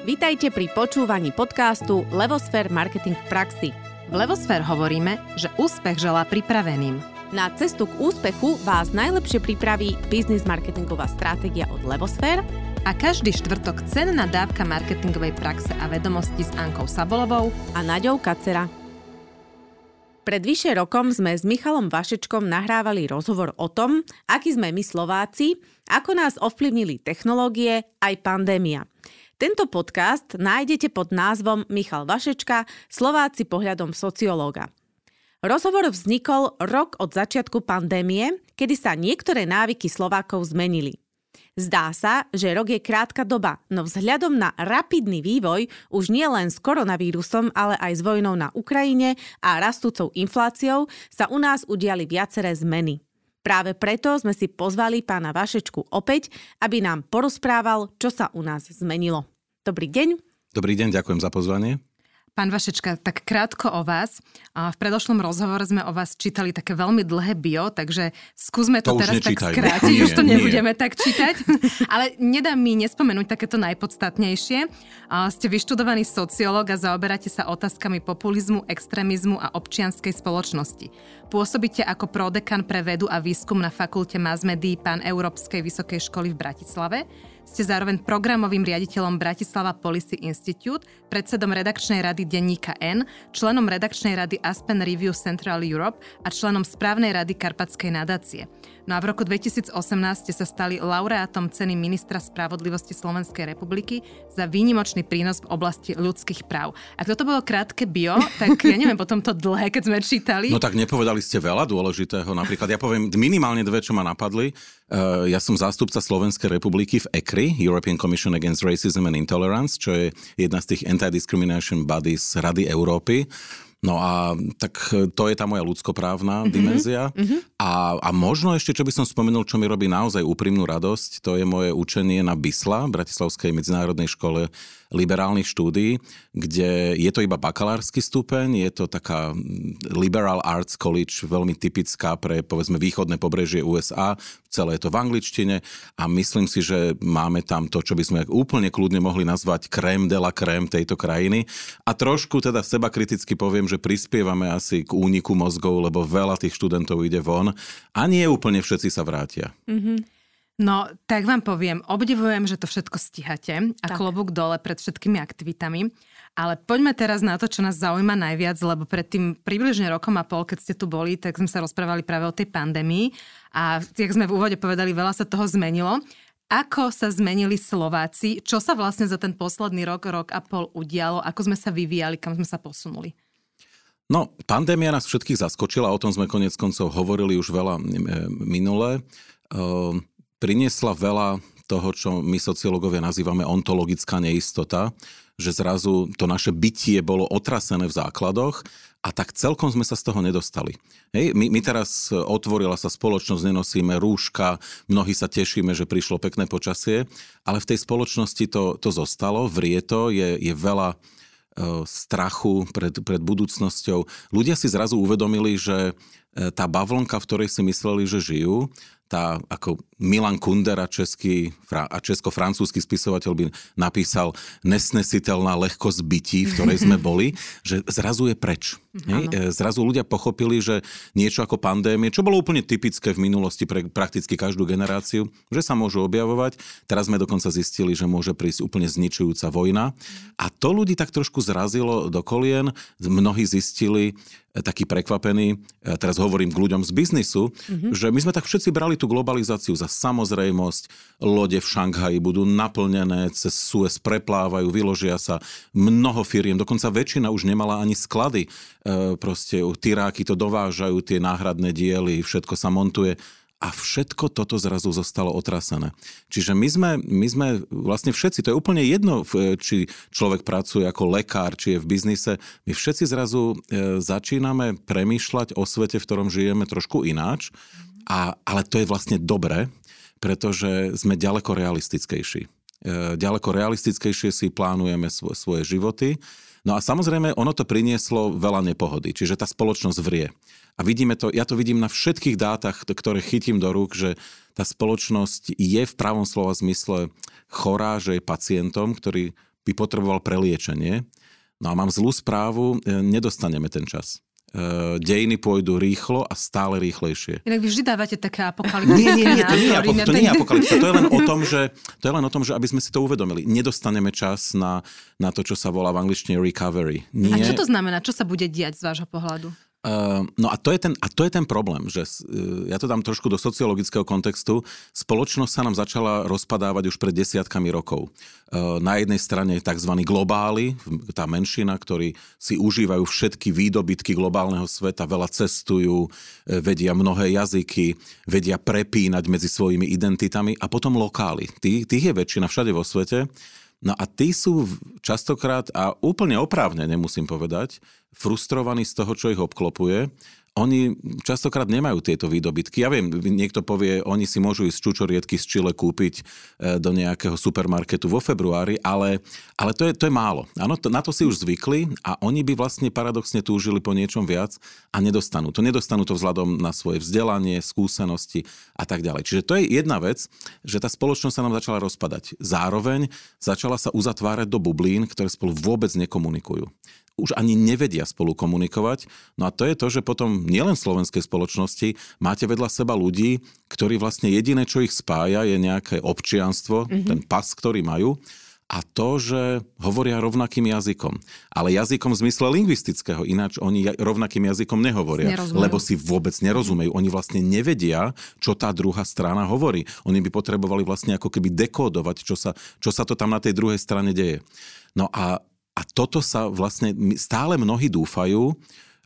Vítajte pri počúvaní podcastu Levosfér Marketing v praxi. V Levosfér hovoríme, že úspech želá pripraveným. Na cestu k úspechu vás najlepšie pripraví biznis marketingová stratégia od Levosfér a každý štvrtok cenná dávka marketingovej praxe a vedomosti s Ankou Sabolovou a Naďou Kacera. Pred vyše rokom sme s Michalom Vašečkom nahrávali rozhovor o tom, aký sme my Slováci, ako nás ovplyvnili technológie aj pandémia. Tento podcast nájdete pod názvom Michal Vašečka, Slováci pohľadom sociológa. Rozhovor vznikol rok od začiatku pandémie, kedy sa niektoré návyky Slovákov zmenili. Zdá sa, že rok je krátka doba, no vzhľadom na rapidný vývoj už nie len s koronavírusom, ale aj s vojnou na Ukrajine a rastúcou infláciou sa u nás udiali viaceré zmeny. Práve preto sme si pozvali pána Vašečku opäť, aby nám porozprával, čo sa u nás zmenilo. Dobrý deň. Dobrý deň, ďakujem za pozvanie. Pán Vašečka, tak krátko o vás. V predošlom rozhovore sme o vás čítali také veľmi dlhé bio, takže skúsme to, to teraz tak skrátiť, už to nebudeme nie. tak čítať. Ale nedá mi nespomenúť takéto najpodstatnejšie. Ste vyštudovaný sociológ a zaoberáte sa otázkami populizmu, extrémizmu a občianskej spoločnosti. Pôsobíte ako prodekan pre vedu a výskum na fakulte Mass Pán Európskej vysokej školy v Bratislave ste zároveň programovým riaditeľom Bratislava Policy Institute, predsedom redakčnej rady denníka N, členom redakčnej rady Aspen Review Central Europe a členom správnej rady Karpatskej nadácie. No a v roku 2018 ste sa stali laureátom ceny ministra spravodlivosti Slovenskej republiky za výnimočný prínos v oblasti ľudských práv. Ak toto bolo krátke bio, tak ja neviem potom to dlhé, keď sme čítali. No tak nepovedali ste veľa dôležitého. Napríklad ja poviem minimálne dve, čo ma napadli. Uh, ja som zástupca Slovenskej republiky v ECRI, European Commission Against Racism and Intolerance, čo je jedna z tých anti-discrimination bodies Rady Európy. No a tak to je tá moja ľudskoprávna mm-hmm. dimenzia. Mm-hmm. A, a možno ešte, čo by som spomenul, čo mi robí naozaj úprimnú radosť, to je moje učenie na BISLA, Bratislavskej medzinárodnej škole liberálnych štúdií, kde je to iba bakalársky stupeň, je to taká liberal arts college, veľmi typická pre povedzme východné pobrežie USA, celé je to v angličtine a myslím si, že máme tam to, čo by sme úplne kľudne mohli nazvať krém de la krém tejto krajiny. A trošku teda seba kriticky poviem, že prispievame asi k úniku mozgov, lebo veľa tých študentov ide von a nie úplne všetci sa vrátia. Mm-hmm. No, tak vám poviem, obdivujem, že to všetko stíhate a tak. klobúk dole pred všetkými aktivitami. Ale poďme teraz na to, čo nás zaujíma najviac, lebo pred tým približne rokom a pol, keď ste tu boli, tak sme sa rozprávali práve o tej pandémii a jak sme v úvode povedali, veľa sa toho zmenilo. Ako sa zmenili Slováci? Čo sa vlastne za ten posledný rok, rok a pol udialo? Ako sme sa vyvíjali? Kam sme sa posunuli? No, pandémia nás všetkých zaskočila, o tom sme konec koncov hovorili už veľa e, minule. Ehm, priniesla veľa toho, čo my sociológovia nazývame ontologická neistota, že zrazu to naše bytie bolo otrasené v základoch a tak celkom sme sa z toho nedostali. Hej, my, my teraz otvorila sa spoločnosť, nenosíme rúška, mnohí sa tešíme, že prišlo pekné počasie, ale v tej spoločnosti to, to zostalo, vrie je, je veľa e, strachu pred, pred budúcnosťou. Ľudia si zrazu uvedomili, že e, tá bavlnka, v ktorej si mysleli, že žijú, tá ako Milan Kundera, český a česko-francúzsky spisovateľ by napísal nesnesiteľná lehkosť bytí, v ktorej sme boli, že zrazu je preč. Hej? E, zrazu ľudia pochopili, že niečo ako pandémie, čo bolo úplne typické v minulosti pre prakticky každú generáciu, že sa môžu objavovať. Teraz sme dokonca zistili, že môže prísť úplne zničujúca vojna. A to ľudí tak trošku zrazilo do kolien. Mnohí zistili, e, taký prekvapený, e, teraz hovorím k ľuďom z biznisu, mm-hmm. že my sme tak všetci brali tú globalizáciu za samozrejmosť. Lode v Šanghaji budú naplnené, cez Suez preplávajú, vyložia sa mnoho firiem, dokonca väčšina už nemala ani sklady. E, proste tyráky to dovážajú, tie náhradné diely, všetko sa montuje a všetko toto zrazu zostalo otrasené. Čiže my sme, my sme vlastne všetci, to je úplne jedno, či človek pracuje ako lekár, či je v biznise, my všetci zrazu e, začíname premýšľať o svete, v ktorom žijeme trošku ináč, a, ale to je vlastne dobre, pretože sme ďaleko realistickejší. E, ďaleko realistickejšie si plánujeme svo, svoje životy. No a samozrejme, ono to prinieslo veľa nepohody, čiže tá spoločnosť vrie. A vidíme to, ja to vidím na všetkých dátach, ktoré chytím do rúk, že tá spoločnosť je v pravom slova zmysle chorá, že je pacientom, ktorý by potreboval preliečenie. No a mám zlú správu, e, nedostaneme ten čas. Uh, dejiny pôjdu rýchlo a stále rýchlejšie. Inak vy vždy dávate také apokalyptické Nie, nie, nie, to nie, je, to nie je apokalypsa. To je len o tom, že, to je len o tom, že aby sme si to uvedomili. Nedostaneme čas na, na to, čo sa volá v angličtine recovery. Nie. A čo to znamená? Čo sa bude diať z vášho pohľadu? Uh, no a to, je ten, a to je ten problém, že uh, ja to dám trošku do sociologického kontextu. Spoločnosť sa nám začala rozpadávať už pred desiatkami rokov. Uh, na jednej strane tzv. globáli, tá menšina, ktorí si užívajú všetky výdobytky globálneho sveta, veľa cestujú, vedia mnohé jazyky, vedia prepínať medzi svojimi identitami a potom lokáli. Tých, tých je väčšina všade vo svete No a tí sú častokrát, a úplne oprávne nemusím povedať, frustrovaní z toho, čo ich obklopuje oni častokrát nemajú tieto výdobytky. Ja viem, niekto povie, oni si môžu ísť čučoriedky z Čile kúpiť e, do nejakého supermarketu vo februári, ale, ale to, je, to je málo. Áno, to, na to si už zvykli a oni by vlastne paradoxne túžili po niečom viac a nedostanú to. Nedostanú to vzhľadom na svoje vzdelanie, skúsenosti a tak ďalej. Čiže to je jedna vec, že tá spoločnosť sa nám začala rozpadať. Zároveň začala sa uzatvárať do bublín, ktoré spolu vôbec nekomunikujú už ani nevedia spolu komunikovať. No a to je to, že potom nielen v slovenskej spoločnosti máte vedľa seba ľudí, ktorí vlastne jediné, čo ich spája, je nejaké občianstvo, mm-hmm. ten pas, ktorý majú a to, že hovoria rovnakým jazykom. Ale jazykom v zmysle lingvistického, ináč oni rovnakým jazykom nehovoria, Nerozumejú. lebo si vôbec nerozumejú. Oni vlastne nevedia, čo tá druhá strana hovorí. Oni by potrebovali vlastne ako keby dekódovať, čo sa, čo sa to tam na tej druhej strane deje. No a a toto sa vlastne stále mnohí dúfajú,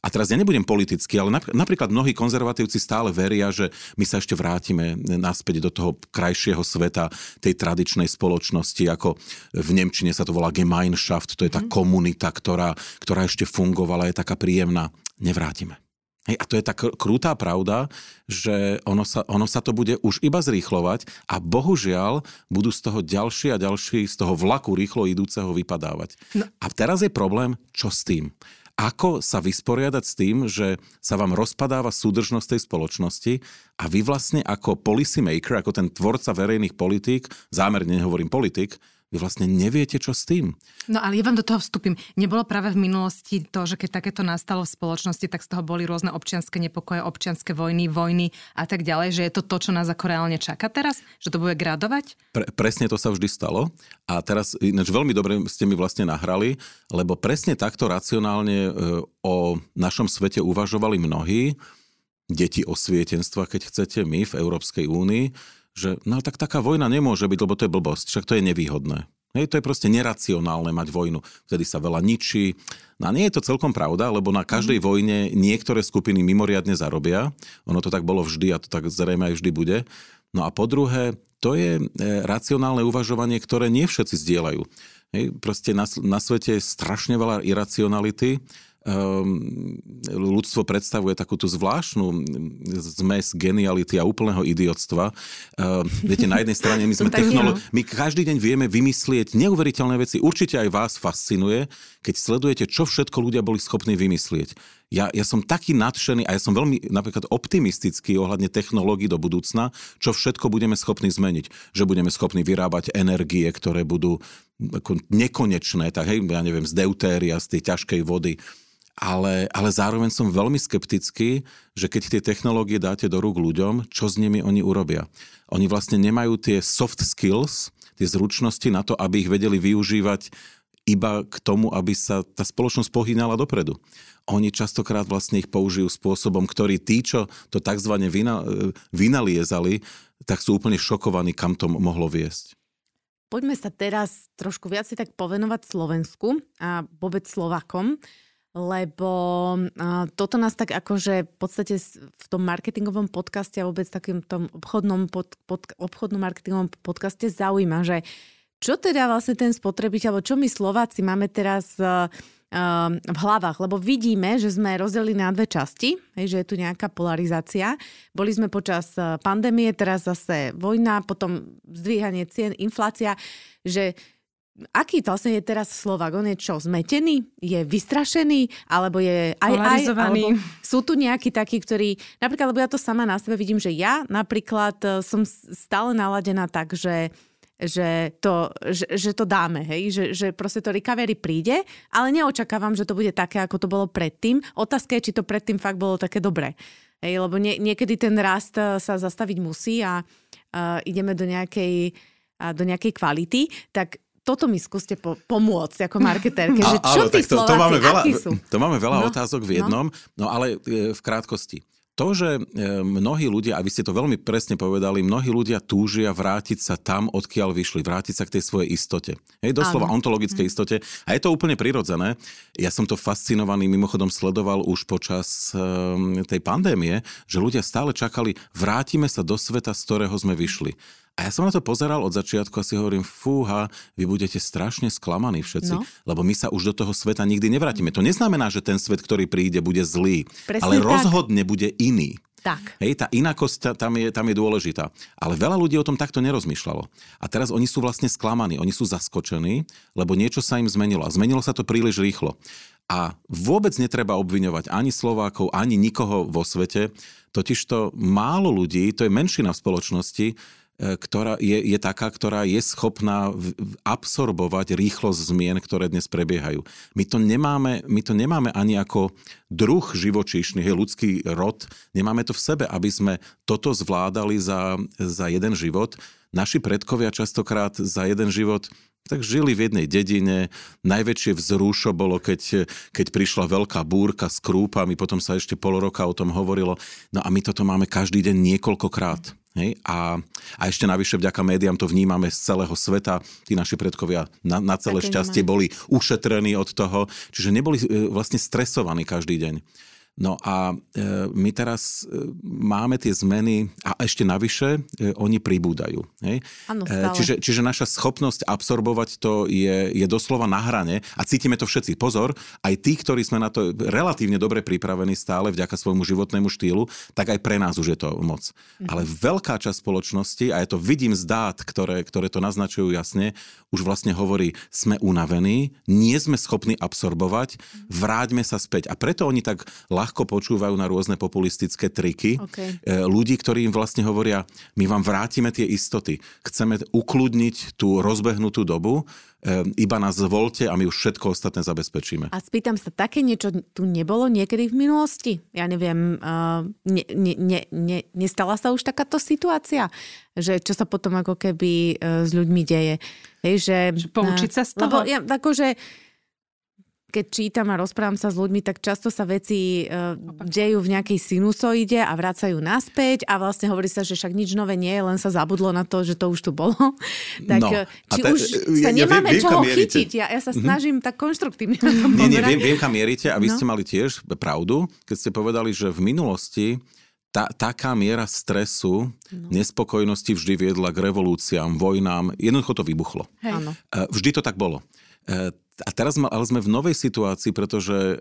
a teraz ja nebudem politický, ale napríklad mnohí konzervatívci stále veria, že my sa ešte vrátime naspäť do toho krajšieho sveta tej tradičnej spoločnosti, ako v Nemčine sa to volá Gemeinschaft, to je tá mhm. komunita, ktorá, ktorá ešte fungovala, je taká príjemná. Nevrátime. Hej, a to je tá krutá pravda, že ono sa, ono sa to bude už iba zrýchlovať a bohužiaľ budú z toho ďalší a ďalší, z toho vlaku rýchlo idúceho vypadávať. No. A teraz je problém, čo s tým? Ako sa vysporiadať s tým, že sa vám rozpadáva súdržnosť tej spoločnosti a vy vlastne ako policy maker, ako ten tvorca verejných politík, zámerne nehovorím politik, vy vlastne neviete, čo s tým. No ale ja vám do toho vstúpim. Nebolo práve v minulosti to, že keď takéto nastalo v spoločnosti, tak z toho boli rôzne občianske nepokoje, občianske vojny, vojny a tak ďalej, že je to to, čo nás ako reálne čaká teraz? Že to bude gradovať? Pre, presne to sa vždy stalo. A teraz ináč veľmi dobre ste mi vlastne nahrali, lebo presne takto racionálne e, o našom svete uvažovali mnohí, deti osvietenstva, keď chcete, my v Európskej únii, že no tak taká vojna nemôže byť, lebo to je blbosť, však to je nevýhodné. Hej, to je proste neracionálne mať vojnu. Vtedy sa veľa ničí. No a nie je to celkom pravda, lebo na každej mm. vojne niektoré skupiny mimoriadne zarobia. Ono to tak bolo vždy a to tak zrejme aj vždy bude. No a po druhé, to je e, racionálne uvažovanie, ktoré nie všetci zdieľajú. Hej, proste na, na svete je strašne veľa iracionality ľudstvo predstavuje takú tú zvláštnu zmes geniality a úplného idiotstva. Um, viete, na jednej strane my sme technolo- my každý deň vieme vymyslieť neuveriteľné veci. Určite aj vás fascinuje, keď sledujete, čo všetko ľudia boli schopní vymyslieť. Ja, ja som taký nadšený a ja som veľmi napríklad optimistický ohľadne technológií do budúcna, čo všetko budeme schopní zmeniť. Že budeme schopní vyrábať energie, ktoré budú ako nekonečné, tak hej, ja neviem, z deutéria, z tej ťažkej vody ale, ale zároveň som veľmi skeptický, že keď tie technológie dáte do rúk ľuďom, čo s nimi oni urobia. Oni vlastne nemajú tie soft skills, tie zručnosti na to, aby ich vedeli využívať iba k tomu, aby sa tá spoločnosť pohýnala dopredu. Oni častokrát vlastne ich použijú spôsobom, ktorý tí, čo to tzv. vynaliezali, tak sú úplne šokovaní, kam to mohlo viesť. Poďme sa teraz trošku viac tak povenovať Slovensku a vôbec Slovakom lebo toto nás tak akože v podstate v tom marketingovom podcaste a vôbec takým tom obchodnom, pod, pod, obchodnom marketingovom podcaste zaujíma, že čo teda vlastne ten spotrebiteľ, alebo čo my Slováci máme teraz uh, uh, v hlavách, lebo vidíme, že sme rozdelili na dve časti, že je tu nejaká polarizácia. Boli sme počas pandémie, teraz zase vojna, potom zdvíhanie cien, inflácia, že Aký to vlastne je teraz Slovak? On je čo, zmetený? Je vystrašený? Alebo je aj aj? Alebo sú tu nejakí takí, ktorí... Napríklad, lebo ja to sama na sebe vidím, že ja napríklad e, som stále naladená tak, že že to, že, že to dáme, hej? Že, že proste to recovery príde, ale neočakávam, že to bude také, ako to bolo predtým. Otázka je, či to predtým fakt bolo také dobré. Hej, lebo nie, niekedy ten rast e, sa zastaviť musí a uh, ideme do nejakej, uh, do nejakej kvality, tak toto mi skúste po, pomôcť ako marketérke, že čo tí to, to máme veľa, sú? To máme veľa no, otázok v no. jednom, no, no ale v krátkosti to, že e, mnohí ľudia, a vy ste to veľmi presne povedali, mnohí ľudia túžia vrátiť sa tam, odkiaľ vyšli, vrátiť sa k tej svojej istote. Hej, doslova Áno. ontologickej mm. istote. A je to úplne prirodzené. Ja som to fascinovaný, mimochodom sledoval už počas um, tej pandémie, že ľudia stále čakali, vrátime sa do sveta, z ktorého sme vyšli. A ja som na to pozeral od začiatku a si hovorím, fúha, vy budete strašne sklamaní všetci, no. lebo my sa už do toho sveta nikdy nevrátime. To neznamená, že ten svet, ktorý príde, bude zlý, Presne ale tak. rozhodne bude iný. Tak. Hej, tá inakosť tam je, tam je dôležitá. Ale veľa ľudí o tom takto nerozmýšľalo. A teraz oni sú vlastne sklamaní, oni sú zaskočení, lebo niečo sa im zmenilo. A zmenilo sa to príliš rýchlo. A vôbec netreba obviňovať ani Slovákov, ani nikoho vo svete. Totižto málo ľudí, to je menšina v spoločnosti, ktorá je, je taká, ktorá je schopná absorbovať rýchlosť zmien, ktoré dnes prebiehajú. My to nemáme, my to nemáme ani ako druh živočíšny, hej, ľudský rod, nemáme to v sebe, aby sme toto zvládali za, za jeden život. Naši predkovia častokrát za jeden život tak žili v jednej dedine. Najväčšie vzrušo bolo, keď, keď prišla veľká búrka s krúpami, potom sa ešte pol roka o tom hovorilo. No a my toto máme každý deň niekoľkokrát. Hej? A, a ešte navyše vďaka médiám to vnímame z celého sveta. Tí naši predkovia na, na celé Také šťastie nemá. boli ušetrení od toho, čiže neboli e, vlastne stresovaní každý deň. No a e, my teraz e, máme tie zmeny a ešte navyše e, oni pribúdajú. Hej? Ano, e, čiže, čiže naša schopnosť absorbovať to je, je doslova na hrane a cítime to všetci. Pozor, aj tí, ktorí sme na to relatívne dobre pripravení stále vďaka svojmu životnému štýlu, tak aj pre nás už je to moc. Mhm. Ale veľká časť spoločnosti, a ja to vidím z dát, ktoré, ktoré to naznačujú jasne, už vlastne hovorí, sme unavení, nie sme schopní absorbovať, vráťme sa späť. A preto oni tak ľahko počúvajú na rôzne populistické triky. Okay. E, ľudí, ktorí im vlastne hovoria, my vám vrátime tie istoty. Chceme ukludniť tú rozbehnutú dobu, e, iba nás zvolte a my už všetko ostatné zabezpečíme. A spýtam sa, také niečo tu nebolo niekedy v minulosti? Ja neviem, uh, ne, ne, ne, ne, nestala sa už takáto situácia? Že čo sa potom ako keby s ľuďmi deje? Hej, že, že poučiť sa z toho? Lebo ja, akože, keď čítam a rozprávam sa s ľuďmi, tak často sa veci uh, dejú v nejakej sinusoide a vracajú naspäť a vlastne hovorí sa, že však nič nové nie je, len sa zabudlo na to, že to už tu bolo. tak no, e, či te, už sa ja, nemáme ja viem, čoho chytiť. Ja, ja sa mhm. snažím mm-hmm. tak konštruktívne na tom Nie, nie, viem, viem, kam mierite a vy no. ste mali tiež pravdu, keď ste povedali, že v minulosti tá, taká miera stresu, no. nespokojnosti vždy viedla k revolúciám, vojnám. Jednoducho to vybuchlo. Hej. E, vždy to tak bolo. A teraz ale sme v novej situácii, pretože e,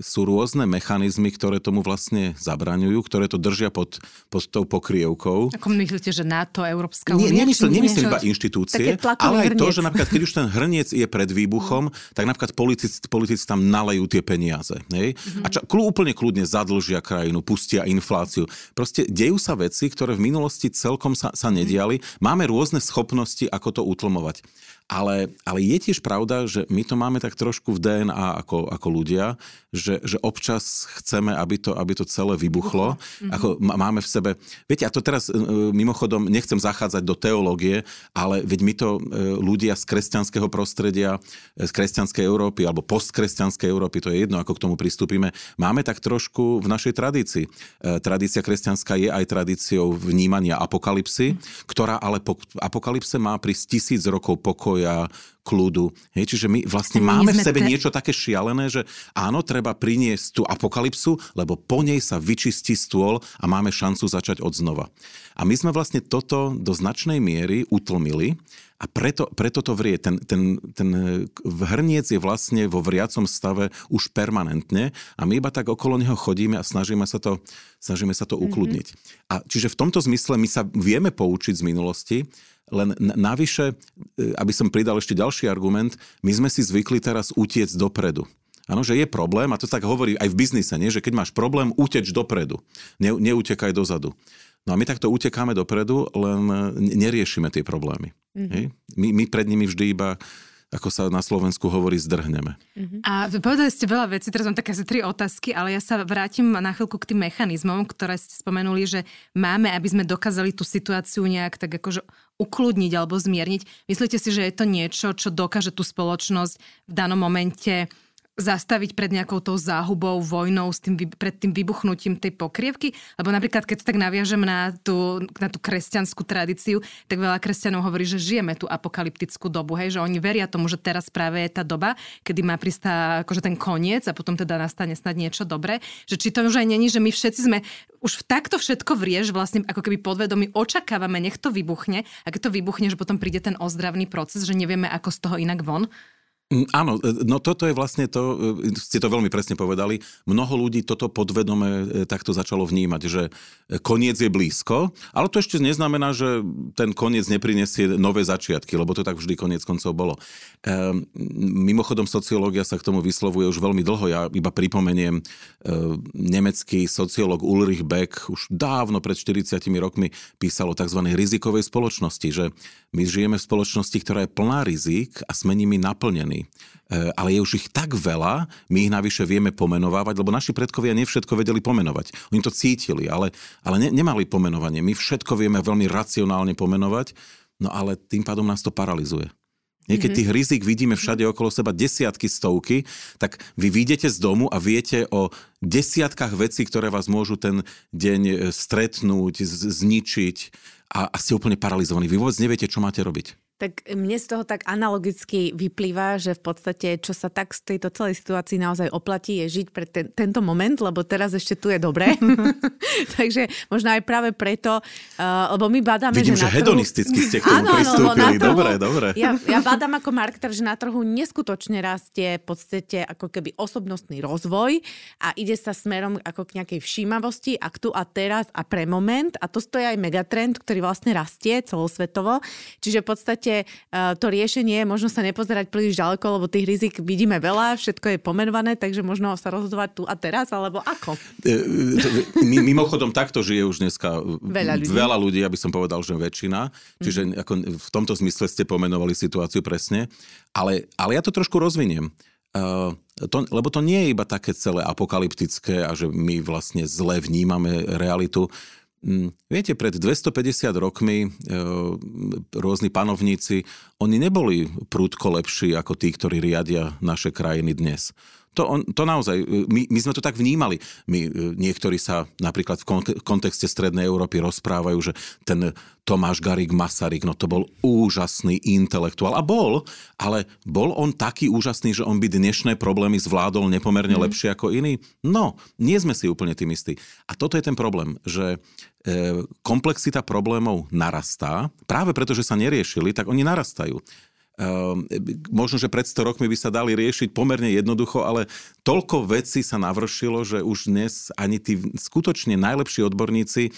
sú rôzne mechanizmy, ktoré tomu vlastne zabraňujú, ktoré to držia pod, pod tou pokrievkou. Ako myslíte, že NATO, Európska únia? Nie, nemyslím, nemyslím iba inštitúcie, ale aj hrniec. to, že napríklad keď už ten hrniec je pred výbuchom, tak napríklad politici, politici tam nalejú tie peniaze. Hej? Mm-hmm. A ča, kľú, úplne kľudne zadlžia krajinu, pustia infláciu. Proste dejú sa veci, ktoré v minulosti celkom sa, sa nediali. Máme rôzne schopnosti, ako to utlmovať. Ale, ale je tiež pravda, že my to máme tak trošku v DNA ako, ako ľudia, že, že občas chceme, aby to, aby to celé vybuchlo. Mm-hmm. Ako máme v sebe... Viete, a to teraz e, mimochodom nechcem zachádzať do teológie, ale veď my to e, ľudia z kresťanského prostredia, e, z kresťanskej Európy alebo postkresťanskej Európy, to je jedno, ako k tomu pristúpime, máme tak trošku v našej tradícii. Tradícia kresťanská je aj tradíciou vnímania apokalipsy, mm-hmm. ktorá ale po apokalypse má prísť tisíc rokov pokoja, kľudu. Hej, čiže my vlastne my máme v sebe te... niečo také šialené, že áno, treba priniesť tú apokalypsu, lebo po nej sa vyčistí stôl a máme šancu začať od znova. A my sme vlastne toto do značnej miery utlmili a preto, preto to vrie. Ten, ten, ten hrniec je vlastne vo vriacom stave už permanentne a my iba tak okolo neho chodíme a snažíme sa to, snažíme sa to mhm. ukludniť. Mm-hmm. A čiže v tomto zmysle my sa vieme poučiť z minulosti, len navyše, e, aby som pridal ešte ďalší argument, my sme si zvykli teraz utiec dopredu. Áno, že je problém, a to tak hovorí aj v biznise, nie? že keď máš problém, uteč dopredu, ne, neutekaj dozadu. No a my takto utekáme dopredu, len neriešime tie problémy. Mm-hmm. My, my pred nimi vždy iba ako sa na Slovensku hovorí, zdrhneme. Uh-huh. A povedali ste veľa vecí, teraz mám také asi tri otázky, ale ja sa vrátim na chvíľku k tým mechanizmom, ktoré ste spomenuli, že máme, aby sme dokázali tú situáciu nejak tak akože ukludniť alebo zmierniť. Myslíte si, že je to niečo, čo dokáže tú spoločnosť v danom momente zastaviť pred nejakou tou záhubou, vojnou, s tým, pred tým vybuchnutím tej pokrievky? Lebo napríklad, keď tak naviažem na tú, na tú kresťanskú tradíciu, tak veľa kresťanov hovorí, že žijeme tú apokalyptickú dobu, hej, že oni veria tomu, že teraz práve je tá doba, kedy má pristá akože ten koniec a potom teda nastane snad niečo dobré. Že či to už aj není, že my všetci sme už v takto všetko vrieš, vlastne ako keby podvedomí očakávame, nech to vybuchne a keď to vybuchne, že potom príde ten ozdravný proces, že nevieme, ako z toho inak von. Mm, áno, e, no toto je vlastne to, e, ste to veľmi presne povedali, mnoho ľudí toto podvedome e, takto začalo vnímať, že koniec je blízko, ale to ešte neznamená, že ten koniec neprinesie nové začiatky, lebo to tak vždy koniec koncov bolo. Ehm, mimochodom, sociológia sa k tomu vyslovuje už veľmi dlho, ja iba pripomeniem, nemecký sociológ Ulrich Beck už dávno pred 40 rokmi písal o tzv. rizikovej spoločnosti, že my žijeme v spoločnosti, ktorá je plná rizik a sme nimi naplnení. E, ale je už ich tak veľa, my ich navyše vieme pomenovávať, lebo naši predkovia nevšetko vedeli pomenovať. Oni to cítili, ale, ale ne, nemali pomenovanie. My všetko vieme veľmi racionálne pomenovať, no ale tým pádom nás to paralizuje. Niekedy tých rizik vidíme všade okolo seba desiatky, stovky, tak vy vyjdete z domu a viete o desiatkách vecí, ktoré vás môžu ten deň e, stretnúť, zničiť a, a ste úplne paralizovaní. Vy vôbec neviete, čo máte robiť. Tak mne z toho tak analogicky vyplýva, že v podstate, čo sa tak z tejto celej situácii naozaj oplatí, je žiť pre ten, tento moment, lebo teraz ešte tu je dobré. Takže možno aj práve preto, uh, lebo my badáme, Vidím, že, že trhu... hedonisticky ste k tomu áno, pristúpili. Trhu... Dobre, dobre. Ja, ja badám ako marketer, že na trhu neskutočne rastie v podstate ako keby osobnostný rozvoj a ide sa smerom ako k nejakej všímavosti a k tu a teraz a pre moment a to stojí aj megatrend, ktorý vlastne rastie celosvetovo. Čiže v podstate podstate uh, to riešenie je možno sa nepozerať príliš ďaleko, lebo tých rizik vidíme veľa, všetko je pomenované, takže možno sa rozhodovať tu a teraz, alebo ako? E, mimochodom, takto žije už dneska veľa ľudí, veľa ľudí aby som povedal, že väčšina. Čiže mm. ako v tomto zmysle ste pomenovali situáciu presne. Ale, ale ja to trošku rozviniem. Uh, to, lebo to nie je iba také celé apokalyptické a že my vlastne zle vnímame realitu. Viete, pred 250 rokmi e, rôzni panovníci, oni neboli prúdko lepší ako tí, ktorí riadia naše krajiny dnes. To, on, to naozaj, e, my, my sme to tak vnímali. My, e, niektorí sa napríklad v kontexte Strednej Európy rozprávajú, že ten Tomáš Garik Masaryk, no to bol úžasný intelektuál. A bol, ale bol on taký úžasný, že on by dnešné problémy zvládol nepomerne mm. lepšie ako iní? No, nie sme si úplne tým istí. A toto je ten problém, že e, komplexita problémov narastá, práve preto, že sa neriešili, tak oni narastajú. Ehm, možno, že pred 100 rokmi by sa dali riešiť pomerne jednoducho, ale toľko vecí sa navršilo, že už dnes ani tí skutočne najlepší odborníci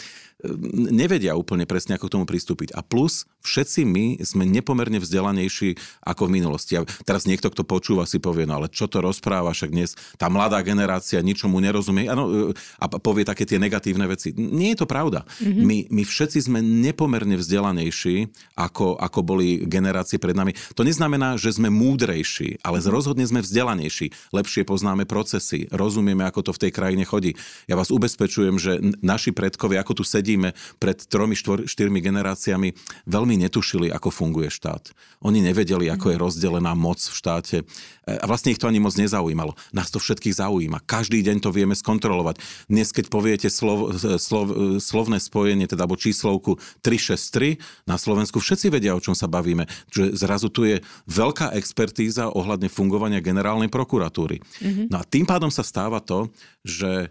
nevedia úplne presne, ako k tomu pristúpiť. A plus, všetci my sme nepomerne vzdelanejší ako v minulosti. A teraz niekto, kto počúva, si povie, no ale čo to rozpráva, však dnes tá mladá generácia ničomu nerozumie ano, a povie také tie negatívne veci. Nie je to pravda. Mm-hmm. My, my všetci sme nepomerne vzdelanejší, ako, ako boli generácie pred nami. To neznamená, že sme múdrejší, ale rozhodne sme vzdelanejší. Lepšie poznáme procesy, rozumieme, ako to v tej krajine chodí. Ja vás ubezpečujem, že naši predkovia, ako tu sedí sedíme pred tromi, štvor, štyrmi generáciami, veľmi netušili, ako funguje štát. Oni nevedeli, ako je rozdelená moc v štáte. E, a vlastne ich to ani moc nezaujímalo. Nás to všetkých zaujíma. Každý deň to vieme skontrolovať. Dnes, keď poviete slov, slov, slovné spojenie, teda alebo číslovku 363 na Slovensku, všetci vedia, o čom sa bavíme. Že zrazu tu je veľká expertíza ohľadne fungovania generálnej prokuratúry. Mm-hmm. No a tým pádom sa stáva to, že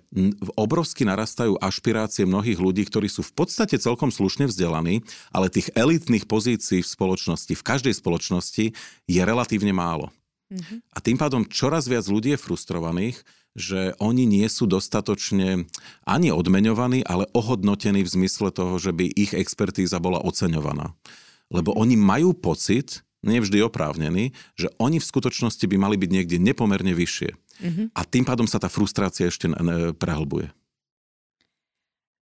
obrovsky narastajú ašpirácie mnohých ľudí, ktorí sú v podstate celkom slušne vzdelaní, ale tých elitných pozícií v spoločnosti, v každej spoločnosti je relatívne málo. Mm-hmm. A tým pádom čoraz viac ľudí je frustrovaných, že oni nie sú dostatočne ani odmeňovaní, ale ohodnotení v zmysle toho, že by ich expertíza bola oceňovaná. Lebo oni majú pocit, nevždy oprávnený, že oni v skutočnosti by mali byť niekde nepomerne vyššie. Mm-hmm. A tým pádom sa tá frustrácia ešte prehlbuje.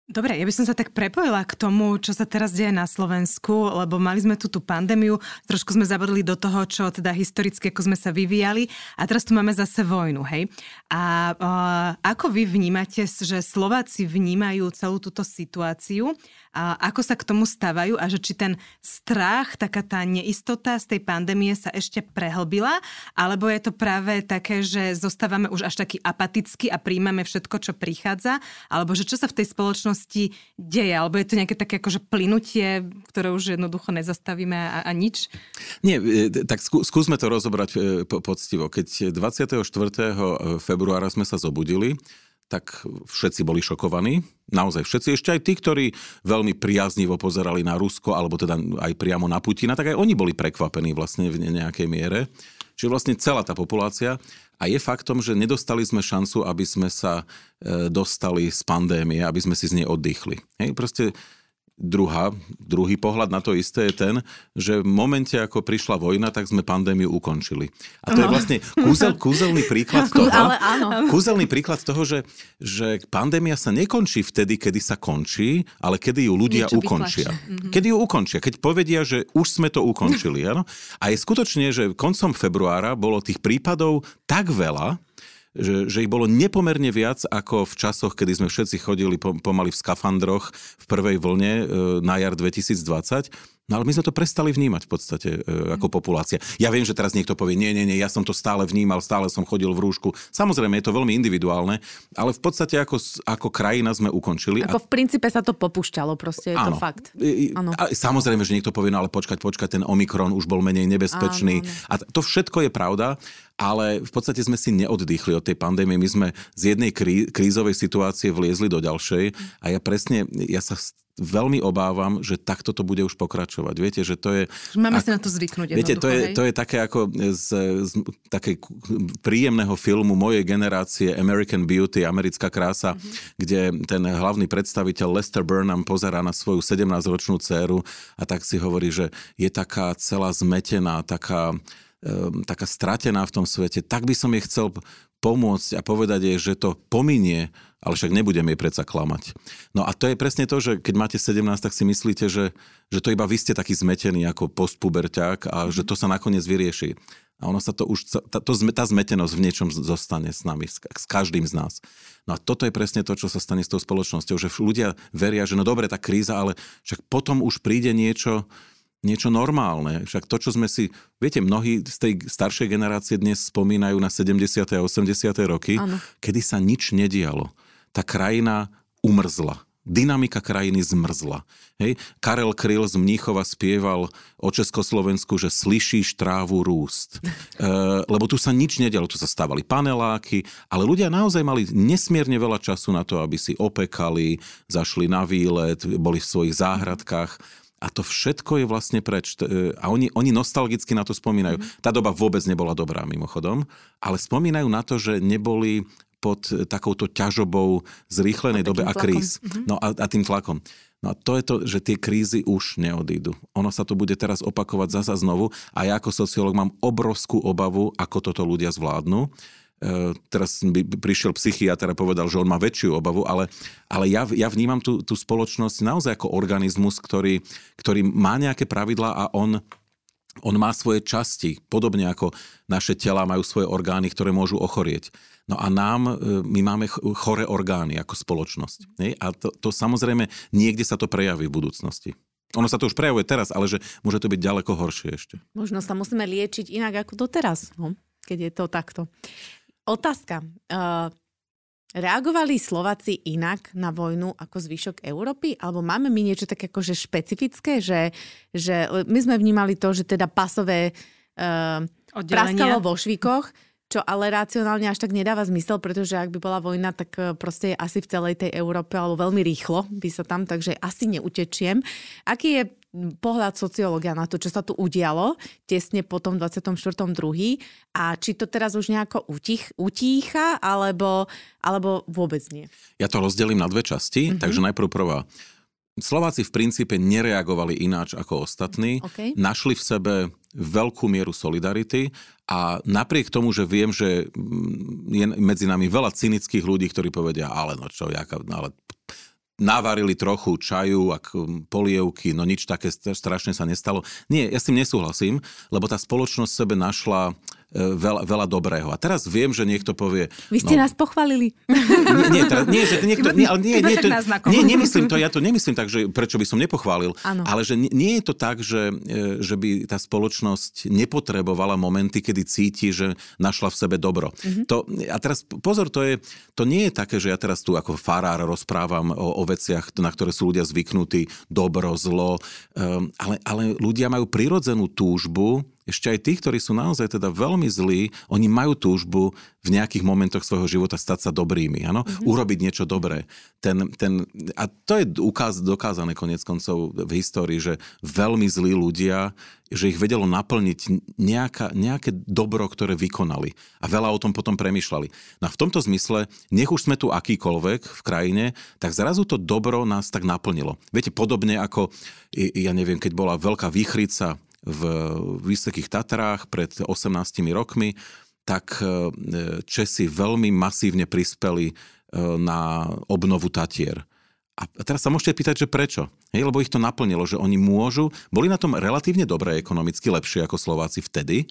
Dobre, ja by som sa tak prepojila k tomu, čo sa teraz deje na Slovensku, lebo mali sme tu tú pandémiu, trošku sme zabudli do toho, čo teda historicky, ako sme sa vyvíjali a teraz tu máme zase vojnu, hej? A uh, ako vy vnímate, že Slováci vnímajú celú túto situáciu a ako sa k tomu stavajú a že či ten strach, taká tá neistota z tej pandémie sa ešte prehlbila, alebo je to práve také, že zostávame už až taký apatický a príjmame všetko, čo prichádza, alebo že čo sa v tej spoločnosti deje, alebo je to nejaké také akože plynutie, ktoré už jednoducho nezastavíme a, a nič? Nie, e, tak skú, skúsme to rozobrať e, po, poctivo. Keď 24. februára sme sa zobudili, tak všetci boli šokovaní. Naozaj všetci, ešte aj tí, ktorí veľmi priaznivo pozerali na Rusko, alebo teda aj priamo na Putina, tak aj oni boli prekvapení vlastne v nejakej miere. Čiže vlastne celá tá populácia. A je faktom, že nedostali sme šancu, aby sme sa e, dostali z pandémie, aby sme si z nej oddychli. Hej, proste Druhá, druhý pohľad na to isté je ten, že v momente, ako prišla vojna, tak sme pandémiu ukončili. A to no. je vlastne kúzel, kúzelný príklad toho, ale áno. kúzelný príklad toho, že, že pandémia sa nekončí vtedy, kedy sa končí, ale kedy ju ľudia Niečo ukončia. Mm-hmm. Kedy ju ukončia, keď povedia, že už sme to ukončili. Ano? A je skutočne, že koncom februára bolo tých prípadov tak veľa, že, že ich bolo nepomerne viac ako v časoch, kedy sme všetci chodili pomaly v skafandroch v prvej vlne e, na jar 2020 No ale my sme to prestali vnímať v podstate e, ako populácia. Ja viem, že teraz niekto povie, nie, nie, nie, ja som to stále vnímal, stále som chodil v rúšku. Samozrejme, je to veľmi individuálne, ale v podstate ako, ako krajina sme ukončili. Ako v princípe sa to popušťalo, proste je áno. to fakt. Áno. A samozrejme, že niekto povie, no ale počkať, počkať, ten Omikron už bol menej nebezpečný. Áno, áno. A to všetko je pravda, ale v podstate sme si neoddychli od tej pandémie. My sme z jednej krí- krízovej situácie vliezli do ďalšej a ja presne, ja sa veľmi obávam, že takto to bude už pokračovať. Viete, že to je... Máme ak, si na to zvyknúť. Viete, to je, to je také ako z, z také príjemného filmu mojej generácie American Beauty, Americká krása, mm-hmm. kde ten hlavný predstaviteľ Lester Burnham pozerá na svoju 17-ročnú dceru a tak si hovorí, že je taká celá zmetená, taká ehm, taká stratená v tom svete, tak by som jej chcel pomôcť a povedať jej, že to pominie, ale však nebudem jej predsa klamať. No a to je presne to, že keď máte 17, tak si myslíte, že, že to iba vy ste taký zmetený ako postpuberťák a že to sa nakoniec vyrieši. A ono sa to už, tá, to, tá zmetenosť v niečom zostane s nami, s, s každým z nás. No a toto je presne to, čo sa stane s tou spoločnosťou, že ľudia veria, že no dobre, tá kríza, ale však potom už príde niečo, niečo normálne. Však to, čo sme si... Viete, mnohí z tej staršej generácie dnes spomínajú na 70. a 80. roky, ano. kedy sa nič nedialo. Tá krajina umrzla. Dynamika krajiny zmrzla. Hej? Karel Kryl z Mníchova spieval o Československu, že slyšíš trávu rúst. E, lebo tu sa nič nedialo, tu sa stávali paneláky, ale ľudia naozaj mali nesmierne veľa času na to, aby si opekali, zašli na výlet, boli v svojich záhradkách a to všetko je vlastne preč. E, a oni, oni nostalgicky na to spomínajú. Mm. Tá doba vôbec nebola dobrá, mimochodom, ale spomínajú na to, že neboli pod takouto ťažobou zrýchlenej dobe a kríz. Mm-hmm. No a, a tým tlakom. No a to je to, že tie krízy už neodídu. Ono sa to bude teraz opakovať zasa znovu a ja ako sociológ mám obrovskú obavu, ako toto ľudia zvládnu. E, teraz by prišiel psychiatr a povedal, že on má väčšiu obavu, ale, ale ja, ja vnímam tú, tú spoločnosť naozaj ako organizmus, ktorý, ktorý má nejaké pravidlá a on on má svoje časti, podobne ako naše tela majú svoje orgány, ktoré môžu ochorieť. No a nám, e, my máme chore orgány ako spoločnosť. Nie? A to, to samozrejme, niekde sa to prejaví v budúcnosti. Ono sa to už prejavuje teraz, ale že môže to byť ďaleko horšie ešte. Možno sa musíme liečiť inak ako doteraz, no, keď je to takto. Otázka. Uh, reagovali Slováci inak na vojnu ako zvyšok Európy? Alebo máme my niečo také akože špecifické, že, že my sme vnímali to, že teda pasové uh, praskalo vo švíkoch, čo ale racionálne až tak nedáva zmysel, pretože ak by bola vojna, tak proste je asi v celej tej Európe, alebo veľmi rýchlo by sa tam, takže asi neutečiem. Aký je pohľad sociológia na to, čo sa tu udialo tesne po tom 24.2. a či to teraz už nejako utich, utícha, alebo, alebo vôbec nie. Ja to rozdelím na dve časti, mm-hmm. takže najprv prvá. Slováci v princípe nereagovali ináč ako ostatní. Okay. Našli v sebe veľkú mieru solidarity a napriek tomu, že viem, že je medzi nami veľa cynických ľudí, ktorí povedia, ale no čo, jaká, ale navarili trochu čaju a polievky, no nič také strašne sa nestalo. Nie, ja s tým nesúhlasím, lebo tá spoločnosť sebe našla veľa, veľa dobrého. A teraz viem, že niekto povie... Vy ste no, nás pochválili. Nie, nie, teraz, nie že niekto... Nie, ale nie, nie, to, nie, nemyslím to, ja to nemyslím tak, že prečo by som nepochválil, ano. ale že nie, nie je to tak, že, e, že by tá spoločnosť nepotrebovala momenty, kedy cíti, že našla v sebe dobro. Mm-hmm. To, a teraz pozor, to, je, to nie je také, že ja teraz tu ako farár rozprávam o, o veciach, na ktoré sú ľudia zvyknutí, dobro, zlo, um, ale, ale ľudia majú prirodzenú túžbu ešte aj tí, ktorí sú naozaj teda veľmi zlí, oni majú túžbu v nejakých momentoch svojho života stať sa dobrými, áno? Mm-hmm. Urobiť niečo dobré. Ten, ten, a to je ukáz, dokázané konec koncov v histórii, že veľmi zlí ľudia, že ich vedelo naplniť nejaká, nejaké dobro, ktoré vykonali. A veľa o tom potom premyšľali. No a v tomto zmysle, nech už sme tu akýkoľvek v krajine, tak zrazu to dobro nás tak naplnilo. Viete, podobne ako, ja neviem, keď bola veľká výchrica v Vysokých Tatrách pred 18 rokmi, tak e, Česi veľmi masívne prispeli e, na obnovu Tatier. A teraz sa môžete pýtať, že prečo? Hej, lebo ich to naplnilo, že oni môžu, boli na tom relatívne dobré ekonomicky, lepšie ako Slováci vtedy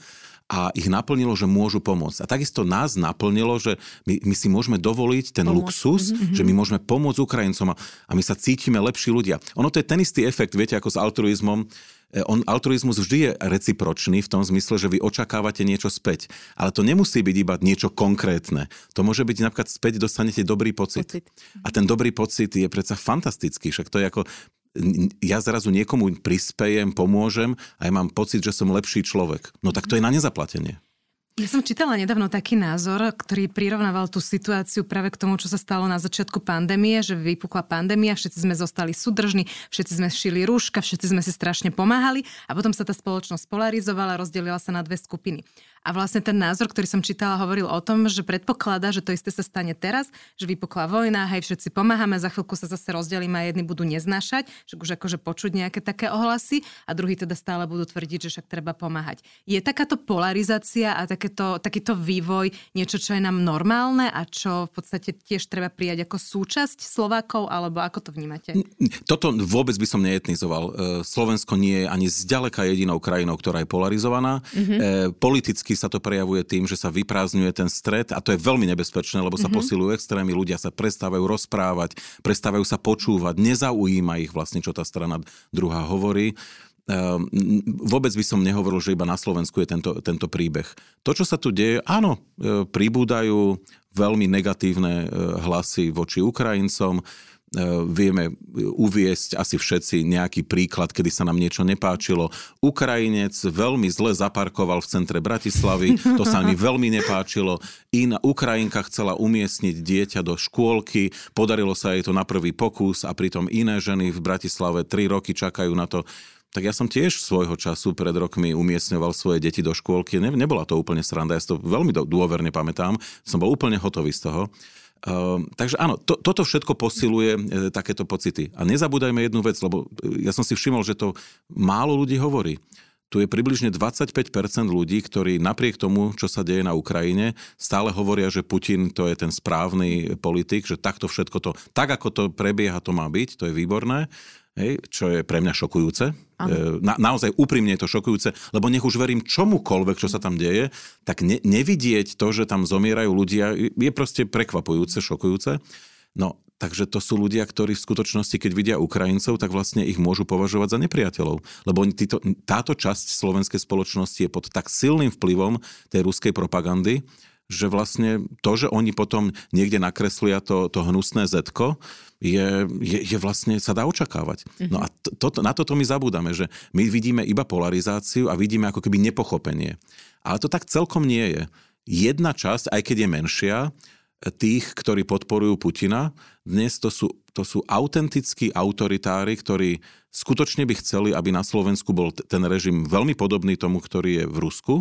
a ich naplnilo, že môžu pomôcť. A takisto nás naplnilo, že my, my si môžeme dovoliť ten Pomôcť. luxus, mm-hmm. že my môžeme pomôcť Ukrajincom a, a my sa cítime lepší ľudia. Ono to je ten istý efekt, viete, ako s altruizmom. E, on, altruizmus vždy je recipročný v tom zmysle, že vy očakávate niečo späť. Ale to nemusí byť iba niečo konkrétne. To môže byť napríklad späť dostanete dobrý pocit. pocit. A ten dobrý pocit je predsa fantastický. Však to je ako ja zrazu niekomu prispejem, pomôžem a ja mám pocit, že som lepší človek. No tak to je na nezaplatenie. Ja som čítala nedávno taký názor, ktorý prirovnával tú situáciu práve k tomu, čo sa stalo na začiatku pandémie, že vypukla pandémia, všetci sme zostali súdržní, všetci sme šili rúška, všetci sme si strašne pomáhali a potom sa tá spoločnosť polarizovala, rozdelila sa na dve skupiny. A vlastne ten názor, ktorý som čítala, hovoril o tom, že predpokladá, že to isté sa stane teraz, že vypukla vojna, hej, všetci pomáhame, za chvíľku sa zase rozdelíme a jedni budú neznášať, že už akože počuť nejaké také ohlasy a druhí teda stále budú tvrdiť, že však treba pomáhať. Je takáto polarizácia a takéto, takýto vývoj niečo, čo je nám normálne a čo v podstate tiež treba prijať ako súčasť Slovákov, alebo ako to vnímate? Toto vôbec by som neetnizoval. E, Slovensko nie je ani zďaleka jedinou krajinou, ktorá je polarizovaná. Mm-hmm. Politicky sa to prejavuje tým, že sa vyprázdňuje ten stred a to je veľmi nebezpečné, lebo sa mm-hmm. posilujú extrémy, ľudia sa prestávajú rozprávať, prestávajú sa počúvať, nezaujíma ich vlastne, čo tá strana druhá hovorí. Um, vôbec by som nehovoril, že iba na Slovensku je tento, tento príbeh. To, čo sa tu deje, áno, e, pribúdajú veľmi negatívne e, hlasy voči Ukrajincom, vieme uviesť asi všetci nejaký príklad, kedy sa nám niečo nepáčilo. Ukrajinec veľmi zle zaparkoval v centre Bratislavy, to sa mi veľmi nepáčilo. Iná Ukrajinka chcela umiestniť dieťa do škôlky, podarilo sa jej to na prvý pokus a pritom iné ženy v Bratislave tri roky čakajú na to, tak ja som tiež svojho času pred rokmi umiestňoval svoje deti do škôlky. Ne, nebola to úplne sranda, ja si to veľmi dôverne pamätám. Som bol úplne hotový z toho. Ehm, takže áno, to, toto všetko posiluje e, takéto pocity. A nezabúdajme jednu vec, lebo e, ja som si všimol, že to málo ľudí hovorí. Tu je približne 25% ľudí, ktorí napriek tomu, čo sa deje na Ukrajine, stále hovoria, že Putin to je ten správny politik, že takto všetko to, tak ako to prebieha, to má byť, to je výborné hej, čo je pre mňa šokujúce. E, na, naozaj úprimne je to šokujúce, lebo nech už verím čomukoľvek, čo sa tam deje, tak ne, nevidieť to, že tam zomierajú ľudia, je proste prekvapujúce, šokujúce. No, takže to sú ľudia, ktorí v skutočnosti, keď vidia Ukrajincov, tak vlastne ich môžu považovať za nepriateľov. Lebo títo, táto časť slovenskej spoločnosti je pod tak silným vplyvom tej ruskej propagandy, že vlastne to, že oni potom niekde nakreslia to, to hnusné zetko, je, je, je vlastne, sa dá očakávať. Mm-hmm. No a to, to, na toto my zabúdame, že my vidíme iba polarizáciu a vidíme ako keby nepochopenie. Ale to tak celkom nie je. Jedna časť, aj keď je menšia, tých, ktorí podporujú Putina, dnes to sú, to sú autentickí autoritári, ktorí skutočne by chceli, aby na Slovensku bol ten režim veľmi podobný tomu, ktorý je v Rusku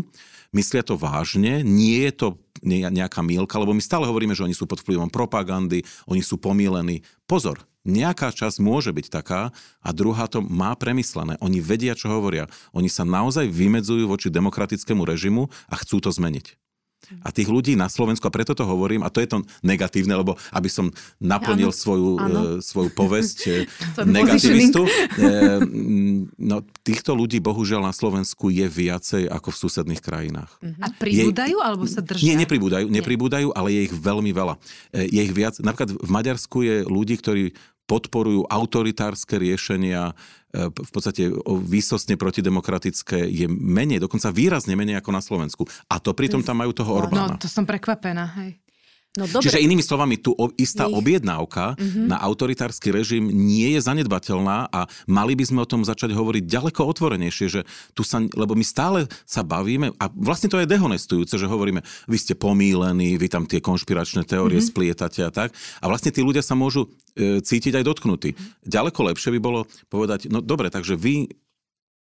myslia to vážne, nie je to nejaká mílka, lebo my stále hovoríme, že oni sú pod vplyvom propagandy, oni sú pomílení. Pozor, nejaká časť môže byť taká a druhá to má premyslené. Oni vedia, čo hovoria. Oni sa naozaj vymedzujú voči demokratickému režimu a chcú to zmeniť. A tých ľudí na Slovensku, a preto to hovorím, a to je to negatívne, lebo aby som naplnil ano. svoju, ano. Uh, svoju povesť negativistu. Uh, no, týchto ľudí bohužiaľ na Slovensku je viacej ako v susedných krajinách. Uh-huh. A pribúdajú, je, alebo sa držia? Nie, nepribúdajú, nepribúdajú, ale je ich veľmi veľa. Je ich viac. Napríklad v Maďarsku je ľudí, ktorí podporujú autoritárske riešenia, e, v podstate výsostne protidemokratické je menej, dokonca výrazne menej ako na Slovensku. A to pritom tam majú toho Orbána. No, to som prekvapená, hej. No, dobre. Čiže inými slovami, tu istá ich... objednávka mm-hmm. na autoritársky režim nie je zanedbateľná a mali by sme o tom začať hovoriť ďaleko otvorenejšie, že tu sa, lebo my stále sa bavíme a vlastne to je dehonestujúce, že hovoríme, vy ste pomílení, vy tam tie konšpiračné teórie mm-hmm. splietate a tak. A vlastne tí ľudia sa môžu e, cítiť aj dotknutí. Mm-hmm. Ďaleko lepšie by bolo povedať, no dobre, takže vy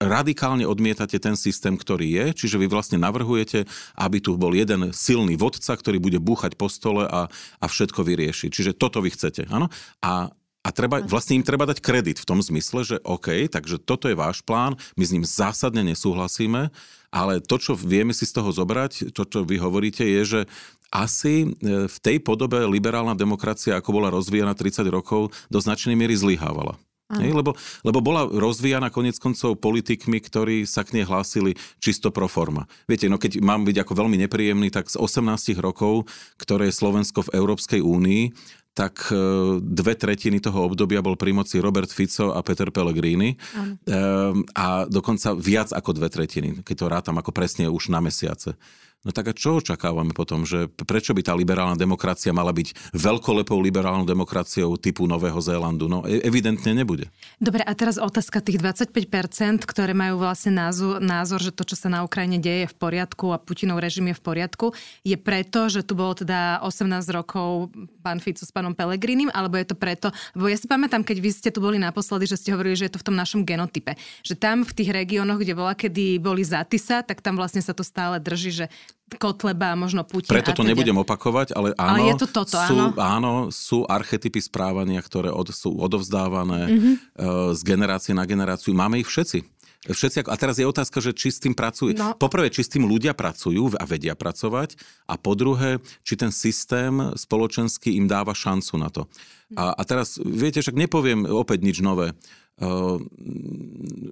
radikálne odmietate ten systém, ktorý je, čiže vy vlastne navrhujete, aby tu bol jeden silný vodca, ktorý bude búchať po stole a, a všetko vyrieši. Čiže toto vy chcete, áno? A a treba, vlastne im treba dať kredit v tom zmysle, že OK, takže toto je váš plán, my s ním zásadne nesúhlasíme, ale to, čo vieme si z toho zobrať, to, čo vy hovoríte, je, že asi e, v tej podobe liberálna demokracia, ako bola rozvíjana 30 rokov, do značnej miery zlyhávala. Hej, lebo, lebo bola rozvíjana konec koncov politikmi, ktorí sa k nej hlásili čisto pro forma. Viete, no keď mám byť ako veľmi nepríjemný, tak z 18 rokov, ktoré je Slovensko v Európskej únii, tak e, dve tretiny toho obdobia bol pri moci Robert Fico a Peter Pellegrini. Ano. Ehm, a dokonca viac ako dve tretiny, keď to rátam ako presne už na mesiace. No tak a čo očakávame potom? Že prečo by tá liberálna demokracia mala byť veľkolepou liberálnou demokraciou typu Nového Zélandu? No e- evidentne nebude. Dobre, a teraz otázka tých 25%, ktoré majú vlastne názor, názor, že to, čo sa na Ukrajine deje je v poriadku a Putinov režim je v poriadku, je preto, že tu bolo teda 18 rokov pán Fico s pánom Pelegrinim, alebo je to preto, lebo ja si pamätám, keď vy ste tu boli naposledy, že ste hovorili, že je to v tom našom genotype. Že tam v tých regiónoch, kde bola, kedy boli Zatisa, tak tam vlastne sa to stále drží, že Kotleba, možno Putin. Preto to nebudem opakovať, ale áno, ale je to toto, sú, áno? áno, sú archetypy správania, ktoré od, sú odovzdávané mm-hmm. uh, z generácie na generáciu. Máme ich všetci. Všetci, a teraz je otázka, že či s tým pracujú. No. Poprvé, či s tým ľudia pracujú a vedia pracovať a po druhé, či ten systém spoločenský im dáva šancu na to. A, a teraz, viete, však nepoviem opäť nič nové. Uh,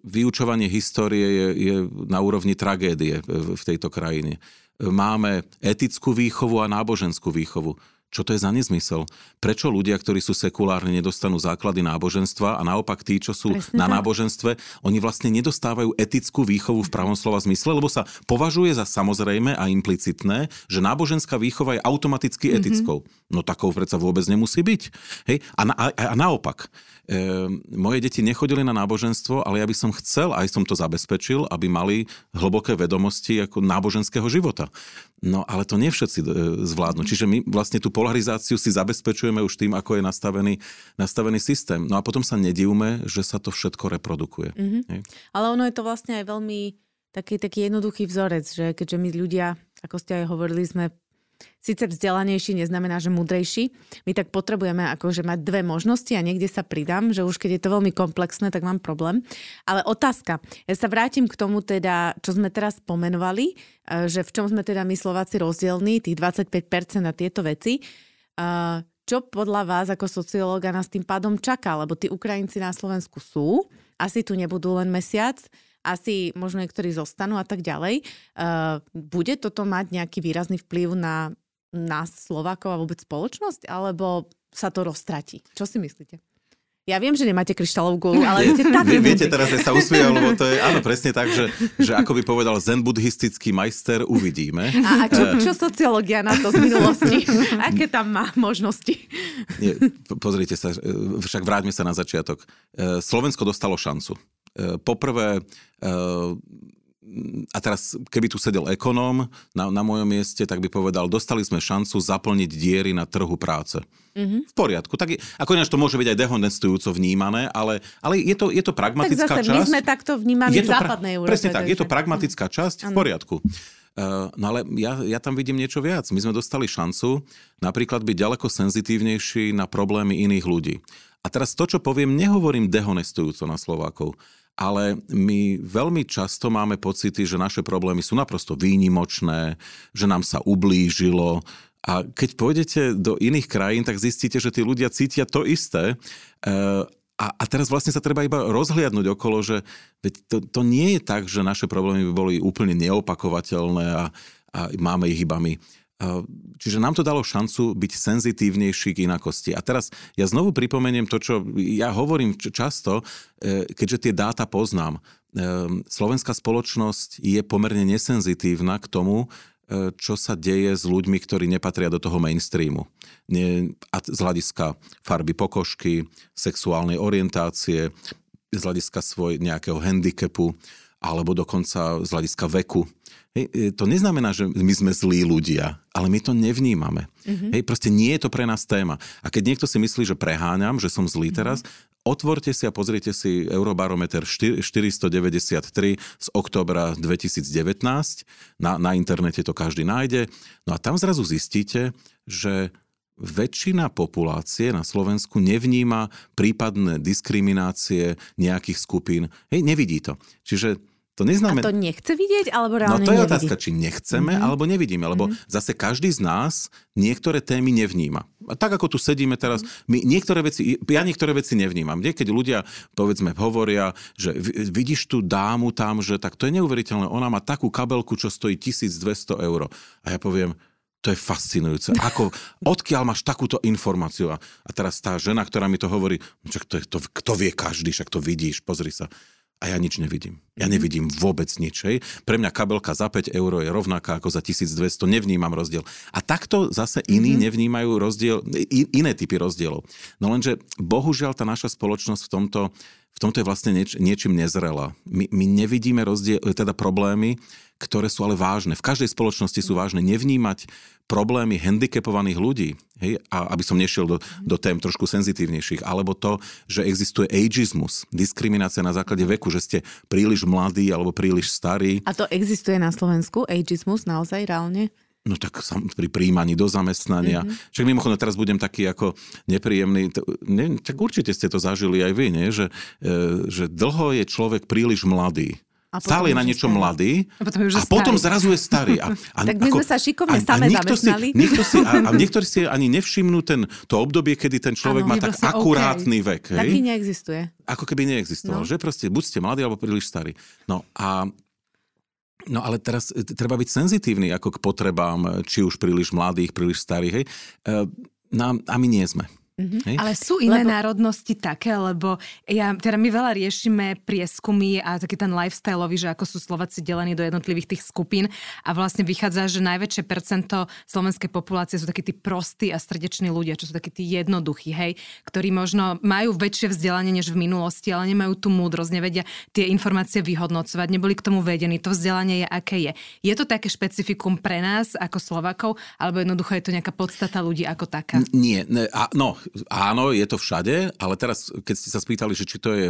vyučovanie histórie je, je na úrovni tragédie v, v tejto krajine máme etickú výchovu a náboženskú výchovu. Čo to je za nezmysel? Prečo ľudia, ktorí sú sekulárni, nedostanú základy náboženstva a naopak tí, čo sú Presne na tak. náboženstve, oni vlastne nedostávajú etickú výchovu v pravom slova zmysle, lebo sa považuje za samozrejme a implicitné, že náboženská výchova je automaticky mm-hmm. etickou. No takou predsa vôbec nemusí byť. Hej? A, na, a, a naopak, e, moje deti nechodili na náboženstvo, ale ja by som chcel, aj som to zabezpečil, aby mali hlboké vedomosti ako náboženského života. No ale to nie všetci e, zvládnu. Čiže my vlastne tú polarizáciu si zabezpečujeme už tým, ako je nastavený, nastavený systém. No a potom sa nedivme, že sa to všetko reprodukuje. Mm-hmm. Ale ono je to vlastne aj veľmi taký, taký jednoduchý vzorec, že keďže my ľudia, ako ste aj hovorili, sme síce vzdelanejší neznamená, že mudrejší. My tak potrebujeme akože mať dve možnosti a niekde sa pridám, že už keď je to veľmi komplexné, tak mám problém. Ale otázka. Ja sa vrátim k tomu teda, čo sme teraz pomenovali, e, že v čom sme teda my Slováci rozdielní, tých 25% a tieto veci. E, čo podľa vás ako sociológa nás tým pádom čaká? Lebo tí Ukrajinci na Slovensku sú, asi tu nebudú len mesiac, asi možno niektorí zostanú a tak ďalej. Uh, bude toto mať nejaký výrazný vplyv na nás, Slovákov a vôbec spoločnosť, alebo sa to roztratí? Čo si myslíte? Ja viem, že nemáte kryštálovú gulu, ale ste tak Vy, Viete, teraz sa usmieval, lebo to je áno, presne tak, že, že ako by povedal zen buddhistický majster, uvidíme. A, a čo, eh. čo sociológia na to z minulosti? Aké tam má možnosti? Nie, pozrite sa, eh, však vráťme sa na začiatok. Eh, Slovensko dostalo šancu. Poprvé a teraz, keby tu sedel ekonóm na, na mojom mieste, tak by povedal, dostali sme šancu zaplniť diery na trhu práce. Mm-hmm. V poriadku. Tak je, ako ináč to môže byť aj dehonestujúco vnímané, ale, ale je, to, je to pragmatická tak zase, časť. my sme takto vnímaní v západnej Európe. Presne tak, je to pragmatická časť, v poriadku. Uh, no ale ja, ja tam vidím niečo viac. My sme dostali šancu napríklad byť ďaleko senzitívnejší na problémy iných ľudí. A teraz to, čo poviem, nehovorím dehonestujúco na Slovákov, ale my veľmi často máme pocity, že naše problémy sú naprosto výnimočné, že nám sa ublížilo, a keď pôjdete do iných krajín, tak zistíte, že tí ľudia cítia to isté. E, a, a teraz vlastne sa treba iba rozhliadnúť okolo, že veď to, to nie je tak, že naše problémy by boli úplne neopakovateľné a, a máme ich iba my. Čiže nám to dalo šancu byť senzitívnejší k inakosti. A teraz ja znovu pripomeniem to, čo ja hovorím často, e, keďže tie dáta poznám. E, slovenská spoločnosť je pomerne nesenzitívna k tomu, e, čo sa deje s ľuďmi, ktorí nepatria do toho mainstreamu. A z hľadiska farby pokožky, sexuálnej orientácie, z hľadiska svoj nejakého handicapu, alebo dokonca z hľadiska veku. Hej, e, to neznamená, že my sme zlí ľudia, ale my to nevnímame. Mm-hmm. Hej, proste nie je to pre nás téma. A keď niekto si myslí, že preháňam, že som zlý mm-hmm. teraz, otvorte si a pozrite si Eurobarometer 493 z oktobra 2019. Na, na internete to každý nájde. No a tam zrazu zistíte, že väčšina populácie na Slovensku nevníma prípadné diskriminácie nejakých skupín. Hej, nevidí to. Čiže to neznamená... A to nechce vidieť, alebo reálne No to je nevidí? otázka, či nechceme, mm-hmm. alebo nevidíme. Lebo mm-hmm. zase každý z nás niektoré témy nevníma. A tak ako tu sedíme teraz, my niektoré veci, ja niektoré veci nevnímam. Keď ľudia, povedzme, hovoria, že vidíš tú dámu tam, že tak to je neuveriteľné, ona má takú kabelku, čo stojí 1200 eur. A ja poviem, to je fascinujúce. Ako, odkiaľ máš takúto informáciu? A, a teraz tá žena, ktorá mi to hovorí, čo to, je, to, kto vie každý, však to vidíš, pozri sa a ja nič nevidím. Ja mhm. nevidím vôbec nič. Hej. Pre mňa kabelka za 5 eur je rovnaká ako za 1200, nevnímam rozdiel. A takto zase iní mm-hmm. nevnímajú rozdiel, iné typy rozdielov. No lenže bohužiaľ tá naša spoločnosť v tomto, v tomto je vlastne nieč, niečím nezrela. My, my nevidíme rozdiel, teda problémy, ktoré sú ale vážne. V každej spoločnosti sú vážne. Nevnímať problémy handicapovaných ľudí, hej, a aby som nešiel do, do tém trošku senzitívnejších, alebo to, že existuje ageizmus, diskriminácia na základe veku, že ste príliš mladí alebo príliš starí. A to existuje na Slovensku, ageizmus, naozaj reálne? No tak pri príjmaní do zamestnania. Mm-hmm. Však mimochodom teraz budem taký ako nepríjemný. Ne, tak určite ste to zažili aj vy, nie? Že, e, že dlho je človek príliš mladý. A stále je na niečo starý. mladý a potom, a potom zrazu je starý. A, a, tak my ako, sme sa šikovne same zamestnali. Si, niekto si, a, a niektorí si ani nevšimnú ten, to obdobie, kedy ten človek ano, má tak akurátny okay. vek. Hej? Taký neexistuje. Ako keby neexistoval. No. Že proste buď ste mladí, alebo príliš starí. No a No ale teraz e, treba byť senzitívny ako k potrebám, či už príliš mladých, príliš starých. Hej. E, no, a my nie sme. Mm-hmm. Ale sú iné lebo... národnosti také, lebo ja, teda my veľa riešime prieskumy a taký ten lifestyleový, že ako sú Slováci delení do jednotlivých tých skupín a vlastne vychádza, že najväčšie percento slovenskej populácie sú takí tí prostí a srdeční ľudia, čo sú takí tí jednoduchí, hej, ktorí možno majú väčšie vzdelanie než v minulosti, ale nemajú tú múdrosť, nevedia tie informácie vyhodnocovať, neboli k tomu vedení, to vzdelanie je aké je. Je to také špecifikum pre nás ako Slovakov, alebo jednoducho je to nejaká podstata ľudí ako taká? Nie, ne, a, no, áno, je to všade, ale teraz, keď ste sa spýtali, že či to je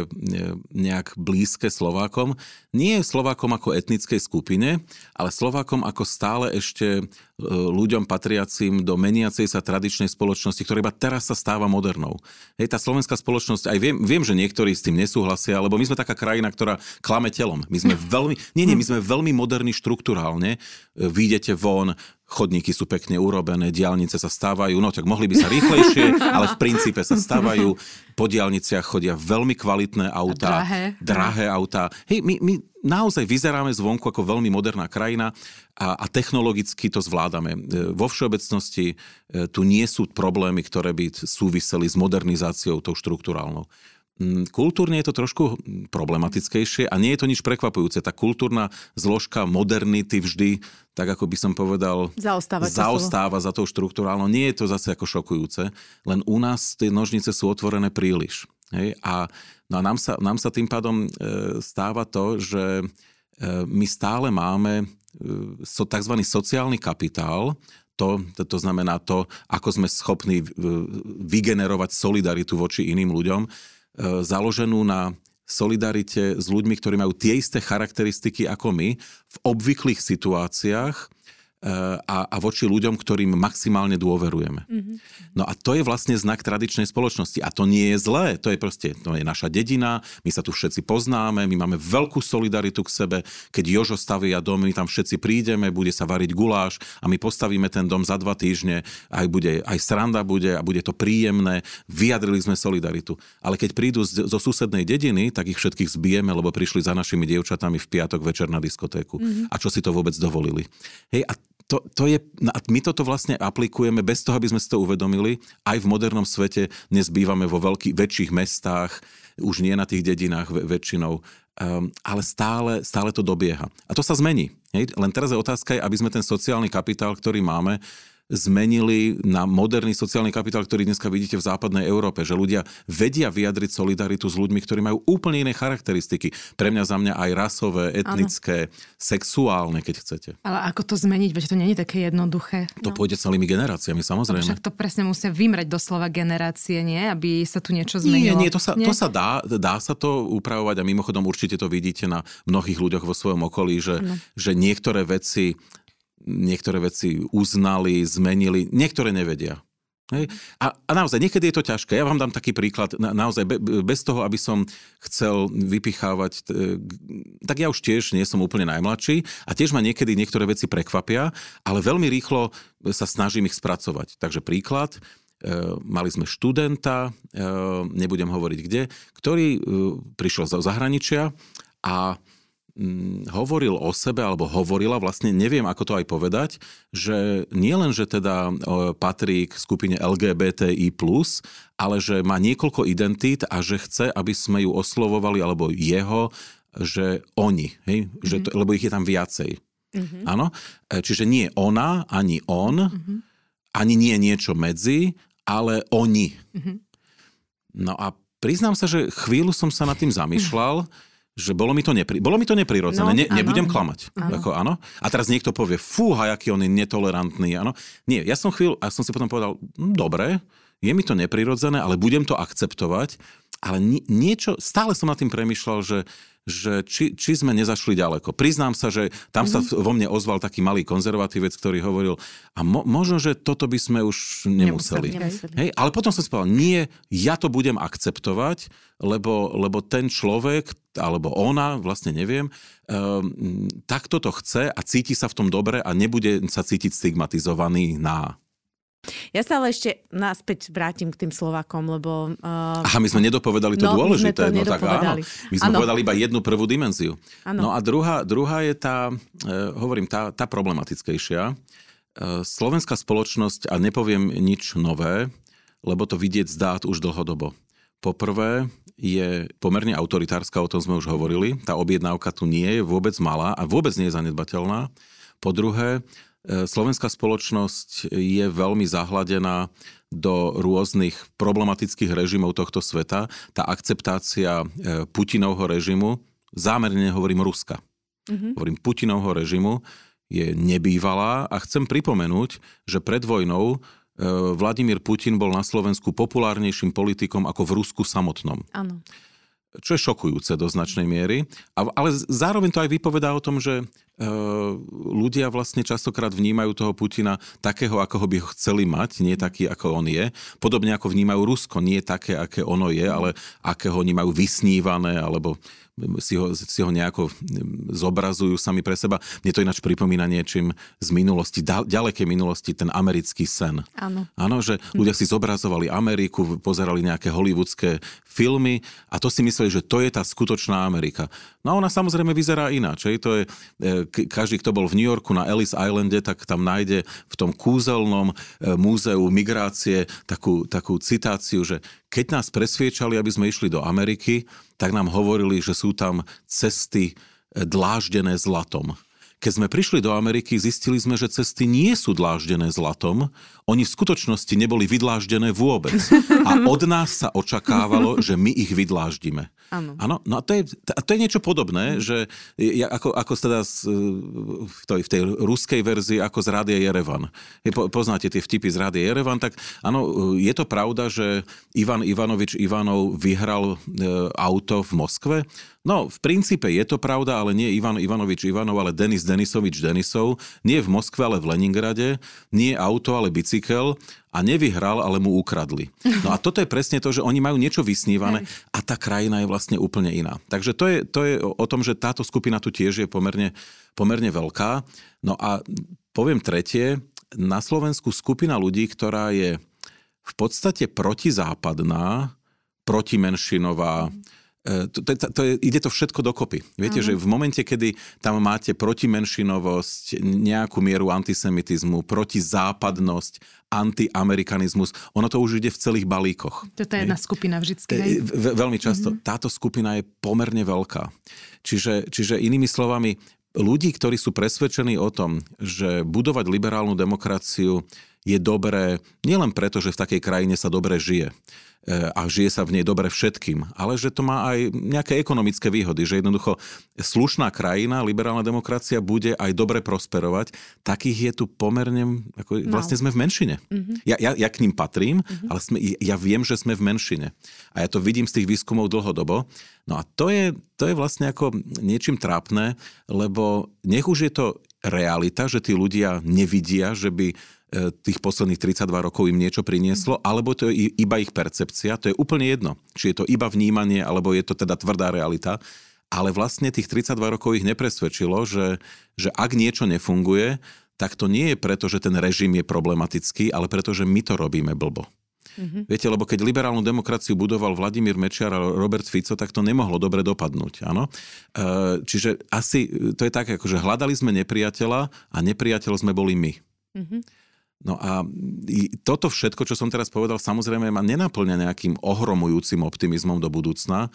nejak blízke Slovákom, nie Slovákom ako etnickej skupine, ale Slovákom ako stále ešte e, ľuďom patriacim do meniacej sa tradičnej spoločnosti, ktorá iba teraz sa stáva modernou. Hej, tá slovenská spoločnosť, aj viem, viem, že niektorí s tým nesúhlasia, lebo my sme taká krajina, ktorá klame telom. My sme veľmi, nie, nie, my sme veľmi moderní štruktúrálne. E, Výjdete von, chodníky sú pekne urobené, diálnice sa stávajú, no tak mohli by sa rýchlejšie, ale v princípe sa stávajú. Po diálniciach chodia veľmi kvalitné autá, drahé, drahé autá. Hej, my, my naozaj vyzeráme zvonku ako veľmi moderná krajina a, a technologicky to zvládame. E, vo všeobecnosti e, tu nie sú problémy, ktoré by súviseli s modernizáciou tou štruktúrálnou. Mm, kultúrne je to trošku problematickejšie a nie je to nič prekvapujúce. Tá kultúrna zložka modernity vždy, tak ako by som povedal, zaostáva, zaostáva za tou štruktúrálnou. Nie je to zase ako šokujúce, len u nás tie nožnice sú otvorené príliš. Hej? A, no a nám, sa, nám sa tým pádom e, stáva to, že e, my stále máme e, tzv. sociálny kapitál, to, to, znamená to, ako sme schopní vygenerovať solidaritu voči iným ľuďom, založenú na solidarite s ľuďmi, ktorí majú tie isté charakteristiky ako my v obvyklých situáciách, a, a voči ľuďom, ktorým maximálne dôverujeme. Mm-hmm. No a to je vlastne znak tradičnej spoločnosti. A to nie je zlé, to je proste, to je naša dedina, my sa tu všetci poznáme, my máme veľkú solidaritu k sebe. Keď Jožo stavia dom, my tam všetci prídeme, bude sa variť guláš a my postavíme ten dom za dva týždne, aj, bude, aj sranda bude a bude to príjemné. Vyjadrili sme solidaritu. Ale keď prídu z, zo susednej dediny, tak ich všetkých zbijeme, lebo prišli za našimi dievčatami v piatok večer na diskotéku. Mm-hmm. A čo si to vôbec dovolili. Hej, a to, to je, no my toto vlastne aplikujeme bez toho, aby sme si to uvedomili. Aj v modernom svete dnes bývame vo veľkých, väčších mestách, už nie na tých dedinách väčšinou, um, ale stále, stále to dobieha. A to sa zmení. Hej? Len teraz je otázka, aby sme ten sociálny kapitál, ktorý máme, zmenili na moderný sociálny kapitál, ktorý dneska vidíte v západnej Európe, že ľudia vedia vyjadriť solidaritu s ľuďmi, ktorí majú úplne iné charakteristiky. Pre mňa za mňa aj rasové, etnické, ano. sexuálne, keď chcete. Ale ako to zmeniť, veď to není také jednoduché. To no. pôjde celými generáciami, samozrejme. však to presne musia vymrať doslova generácie, nie? Aby sa tu niečo zmenilo. Nie, nie, to sa, nie? To sa dá, dá sa to upravovať a mimochodom určite to vidíte na mnohých ľuďoch vo svojom okolí, že, že niektoré veci niektoré veci uznali, zmenili, niektoré nevedia. Hej. A, a naozaj, niekedy je to ťažké. Ja vám dám taký príklad, na, naozaj, be, bez toho, aby som chcel vypichávať, tak ja už tiež nie som úplne najmladší a tiež ma niekedy niektoré veci prekvapia, ale veľmi rýchlo sa snažím ich spracovať. Takže príklad, e, mali sme študenta, e, nebudem hovoriť kde, ktorý e, prišiel zo zahraničia a hovoril o sebe, alebo hovorila, vlastne neviem, ako to aj povedať, že nie len, že teda patrí k skupine LGBTI+, ale že má niekoľko identít a že chce, aby sme ju oslovovali, alebo jeho, že oni, hej? Mm-hmm. Že to, mhm. lebo ich je tam viacej. Mm-hmm. Áno? E, čiže nie ona, ani on, mm-hmm. ani nie niečo medzi, ale oni. Mm-hmm. No a priznám sa, že chvíľu som sa nad tým zamýšľal, že bolo mi to, nepri, bolo mi to neprirodzené, no, ne, nebudem klamať. Áno. Ako, áno. A teraz niekto povie, fúha, aký on je netolerantný. Áno. Nie, ja som chvíľu, a som si potom povedal, hm, dobre, je mi to neprirodzené, ale budem to akceptovať. Ale niečo, stále som nad tým premyšľal, že, že či, či sme nezašli ďaleko. Priznám sa, že tam mm-hmm. sa mhm. vo mne ozval taký malý konzervatívec, ktorý hovoril, a mo, možno, že toto by sme už nemuseli. nemuseli. Hej, ale potom som si povedal, nie, ja to budem akceptovať, lebo, lebo ten človek, alebo ona, vlastne neviem, um, tak toto chce a cíti sa v tom dobre a nebude sa cítiť stigmatizovaný na ja sa ale ešte naspäť vrátim k tým Slovakom, lebo... Uh... Aha, my sme nedopovedali to no, dôležité. My sme to no tak áno. My sme ano. povedali iba jednu prvú dimenziu. Ano. No a druhá, druhá je tá, uh, hovorím, tá, tá problematickejšia. Uh, slovenská spoločnosť, a nepoviem nič nové, lebo to vidieť z dát už dlhodobo. Poprvé, je pomerne autoritárska, o tom sme už hovorili. Tá objednávka tu nie je vôbec malá a vôbec nie je zanedbateľná. Po druhé, E, slovenská spoločnosť je veľmi zahladená do rôznych problematických režimov tohto sveta. Tá akceptácia e, Putinovho režimu, zámerne hovorím Ruska, mm-hmm. hovorím Putinovho režimu, je nebývalá a chcem pripomenúť, že pred vojnou e, Vladimír Putin bol na Slovensku populárnejším politikom ako v Rusku samotnom. Áno čo je šokujúce do značnej miery. Ale zároveň to aj vypovedá o tom, že e, ľudia vlastne častokrát vnímajú toho Putina takého, ako ho by ho chceli mať, nie taký, ako on je. Podobne ako vnímajú Rusko, nie také, aké ono je, ale akého oni majú vysnívané, alebo si ho, si ho nejako zobrazujú sami pre seba. Mne to ináč pripomína niečím z minulosti, ďalekej minulosti, ten americký sen. Áno. Áno, že ľudia si zobrazovali Ameriku, pozerali nejaké hollywoodske filmy a to si mysleli, že to je tá skutočná Amerika. No a ona samozrejme vyzerá ináč. To je, e, každý, kto bol v New Yorku na Ellis Islande, tak tam nájde v tom kúzelnom e, múzeu migrácie takú, takú citáciu, že keď nás presviečali, aby sme išli do Ameriky, tak nám hovorili, že sú tam cesty e, dláždené zlatom. Keď sme prišli do Ameriky, zistili sme, že cesty nie sú dláždené zlatom, oni v skutočnosti neboli vydláždené vôbec. A od nás sa očakávalo, že my ich vydláždime. Áno. No a to je, to je niečo podobné, že ja, ako, ako teda z, v, tej, v tej ruskej verzii ako z Rádia Jerevan. Po, poznáte tie vtipy z Rádia Jerevan, tak áno, je to pravda, že Ivan Ivanovič Ivanov vyhral e, auto v Moskve? No, v princípe je to pravda, ale nie Ivan Ivanovič Ivanov, ale Denis Denisovič Denisov, nie v Moskve, ale v Leningrade, nie auto, ale bicykel a nevyhral, ale mu ukradli. No a toto je presne to, že oni majú niečo vysnívané a tá krajina je vlastne úplne iná. Takže to je, to je o tom, že táto skupina tu tiež je pomerne, pomerne veľká. No a poviem tretie, na Slovensku skupina ľudí, ktorá je v podstate protizápadná, protimenšinová, e, to, to, to je, ide to všetko dokopy. Viete, uh-huh. že v momente, kedy tam máte protimenšinovosť, nejakú mieru antisemitizmu, protizápadnosť, antiamerikanizmus, ono to už ide v celých balíkoch. Toto je jedna skupina vždycky. Hej? Ve, veľmi často. Uh-huh. Táto skupina je pomerne veľká. Čiže, čiže inými slovami, ľudí, ktorí sú presvedčení o tom, že budovať liberálnu demokraciu je dobré nielen preto, že v takej krajine sa dobre žije, a žije sa v nej dobre všetkým, ale že to má aj nejaké ekonomické výhody, že jednoducho slušná krajina, liberálna demokracia bude aj dobre prosperovať. Takých je tu pomerne, ako, no. vlastne sme v menšine. Mm-hmm. Ja, ja, ja k ním patrím, mm-hmm. ale sme, ja viem, že sme v menšine. A ja to vidím z tých výskumov dlhodobo. No a to je, to je vlastne ako niečím trápne, lebo nech už je to realita, že tí ľudia nevidia, že by E, tých posledných 32 rokov im niečo prinieslo, alebo to je iba ich percepcia, to je úplne jedno. Či je to iba vnímanie, alebo je to teda tvrdá realita. Ale vlastne tých 32 rokov ich nepresvedčilo, že, že ak niečo nefunguje, tak to nie je preto, že ten režim je problematický, ale preto, že my to robíme blbo. Mm-hmm. Viete, lebo keď liberálnu demokraciu budoval Vladimír Mečiar a Robert Fico, tak to nemohlo dobre dopadnúť. Áno? E, čiže asi to je tak, že hľadali sme nepriateľa a nepriateľ sme boli my. Mm-hmm. No a toto všetko, čo som teraz povedal, samozrejme ma nenaplňa nejakým ohromujúcim optimizmom do budúcna, e,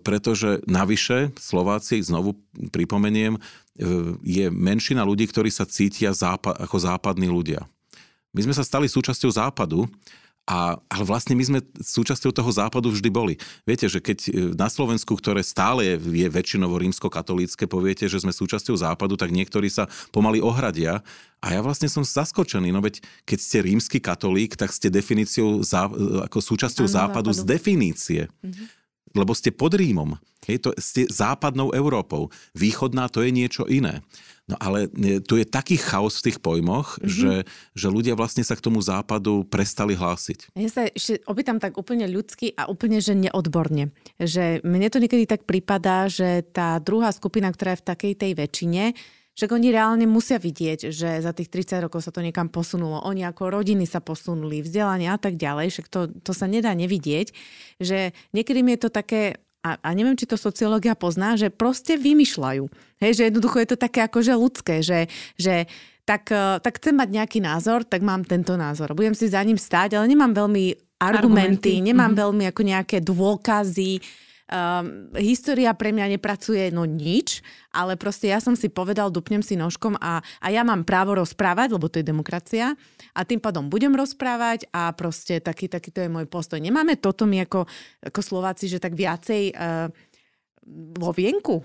pretože navyše Slováci, znovu pripomeniem, e, je menšina ľudí, ktorí sa cítia ako západní ľudia. My sme sa stali súčasťou západu a, ale vlastne my sme súčasťou toho západu vždy boli. Viete, že keď e, na Slovensku, ktoré stále je, väčšinovo rímsko-katolícke, poviete, že sme súčasťou západu, tak niektorí sa pomaly ohradia. A ja vlastne som zaskočený, no veď keď ste rímsky katolík, tak ste definíciou zá, e, ako súčasťou západu, západu z definície. Mm-hmm. Lebo ste pod Rímom. Hej, to ste západnou Európou. Východná to je niečo iné. No ale e, tu je taký chaos v tých pojmoch, mm-hmm. že, že ľudia vlastne sa k tomu západu prestali hlásiť. Ja sa ešte opýtam tak úplne ľudsky a úplne, že neodborne. Že mne to niekedy tak prípada, že tá druhá skupina, ktorá je v takej tej väčšine, však oni reálne musia vidieť, že za tých 30 rokov sa to niekam posunulo. Oni ako rodiny sa posunuli, vzdelanie a tak ďalej, však to, to sa nedá nevidieť. Že niekedy mi je to také a, a neviem, či to sociológia pozná, že proste vymýšľajú. Hej, že jednoducho je to také akože ľudské, že, že tak, e, tak chcem mať nejaký názor, tak mám tento názor. Budem si za ním stáť, ale nemám veľmi argumenty, argumenty. nemám mm-hmm. veľmi ako nejaké dôkazy, Um, história pre mňa nepracuje no nič, ale proste ja som si povedal, dupnem si nožkom a, a ja mám právo rozprávať, lebo to je demokracia a tým pádom budem rozprávať a proste taký, taký to je môj postoj. Nemáme toto my ako, ako Slováci, že tak viacej uh, vo vienku.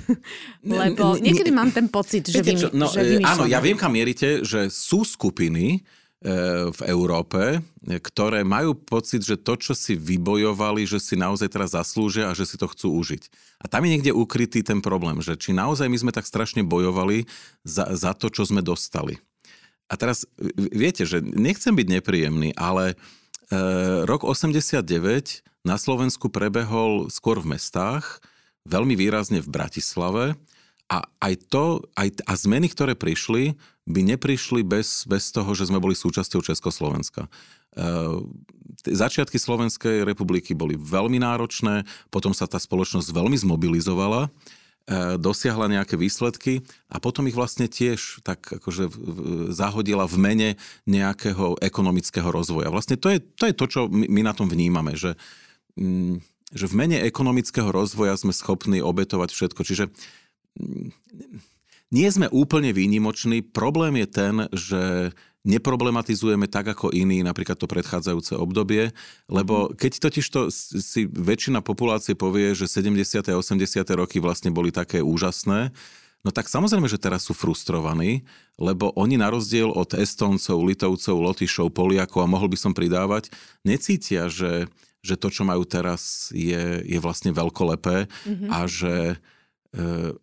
Lebo niekedy mám ten pocit, že, vy, no, že e, Áno, ja viem, kam mierite, že sú skupiny, v Európe, ktoré majú pocit, že to, čo si vybojovali, že si naozaj teraz zaslúžia a že si to chcú užiť. A tam je niekde ukrytý ten problém, že či naozaj my sme tak strašne bojovali za, za to, čo sme dostali. A teraz, viete, že nechcem byť nepríjemný, ale e, rok 89 na Slovensku prebehol skôr v mestách, veľmi výrazne v Bratislave a aj to, aj, a zmeny, ktoré prišli, by neprišli bez, bez toho, že sme boli súčasťou Československa. E, začiatky Slovenskej republiky boli veľmi náročné, potom sa tá spoločnosť veľmi zmobilizovala, e, dosiahla nejaké výsledky a potom ich vlastne tiež tak akože zahodila v mene nejakého ekonomického rozvoja. Vlastne to je to, je to čo my, my na tom vnímame, že, mm, že v mene ekonomického rozvoja sme schopní obetovať všetko. Čiže nie sme úplne výnimoční. Problém je ten, že neproblematizujeme tak ako iní, napríklad to predchádzajúce obdobie, lebo mhm. keď totiž to si väčšina populácie povie, že 70. a 80. roky vlastne boli také úžasné, no tak samozrejme, že teraz sú frustrovaní, lebo oni na rozdiel od Estóncov, Litovcov, Lotyšov, Poliakov a mohol by som pridávať, necítia, že, že to, čo majú teraz, je, je vlastne veľkolepé mm-hmm. a že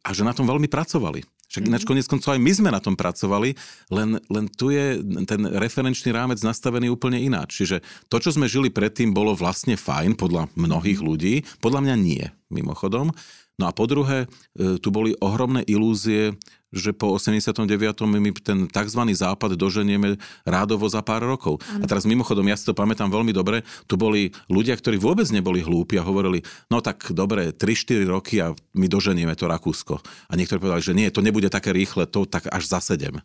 a že na tom veľmi pracovali. Však ináč konec koncov aj my sme na tom pracovali, len, len tu je ten referenčný rámec nastavený úplne ináč. Čiže to, čo sme žili predtým, bolo vlastne fajn podľa mnohých ľudí, podľa mňa nie, mimochodom. No a po druhé, e, tu boli ohromné ilúzie, že po 89. my ten tzv. západ doženieme rádovo za pár rokov. Ano. A teraz mimochodom, ja si to pamätám veľmi dobre, tu boli ľudia, ktorí vôbec neboli hlúpi a hovorili, no tak dobre, 3-4 roky a my doženieme to Rakúsko. A niektorí povedali, že nie, to nebude také rýchle, to tak až za 7.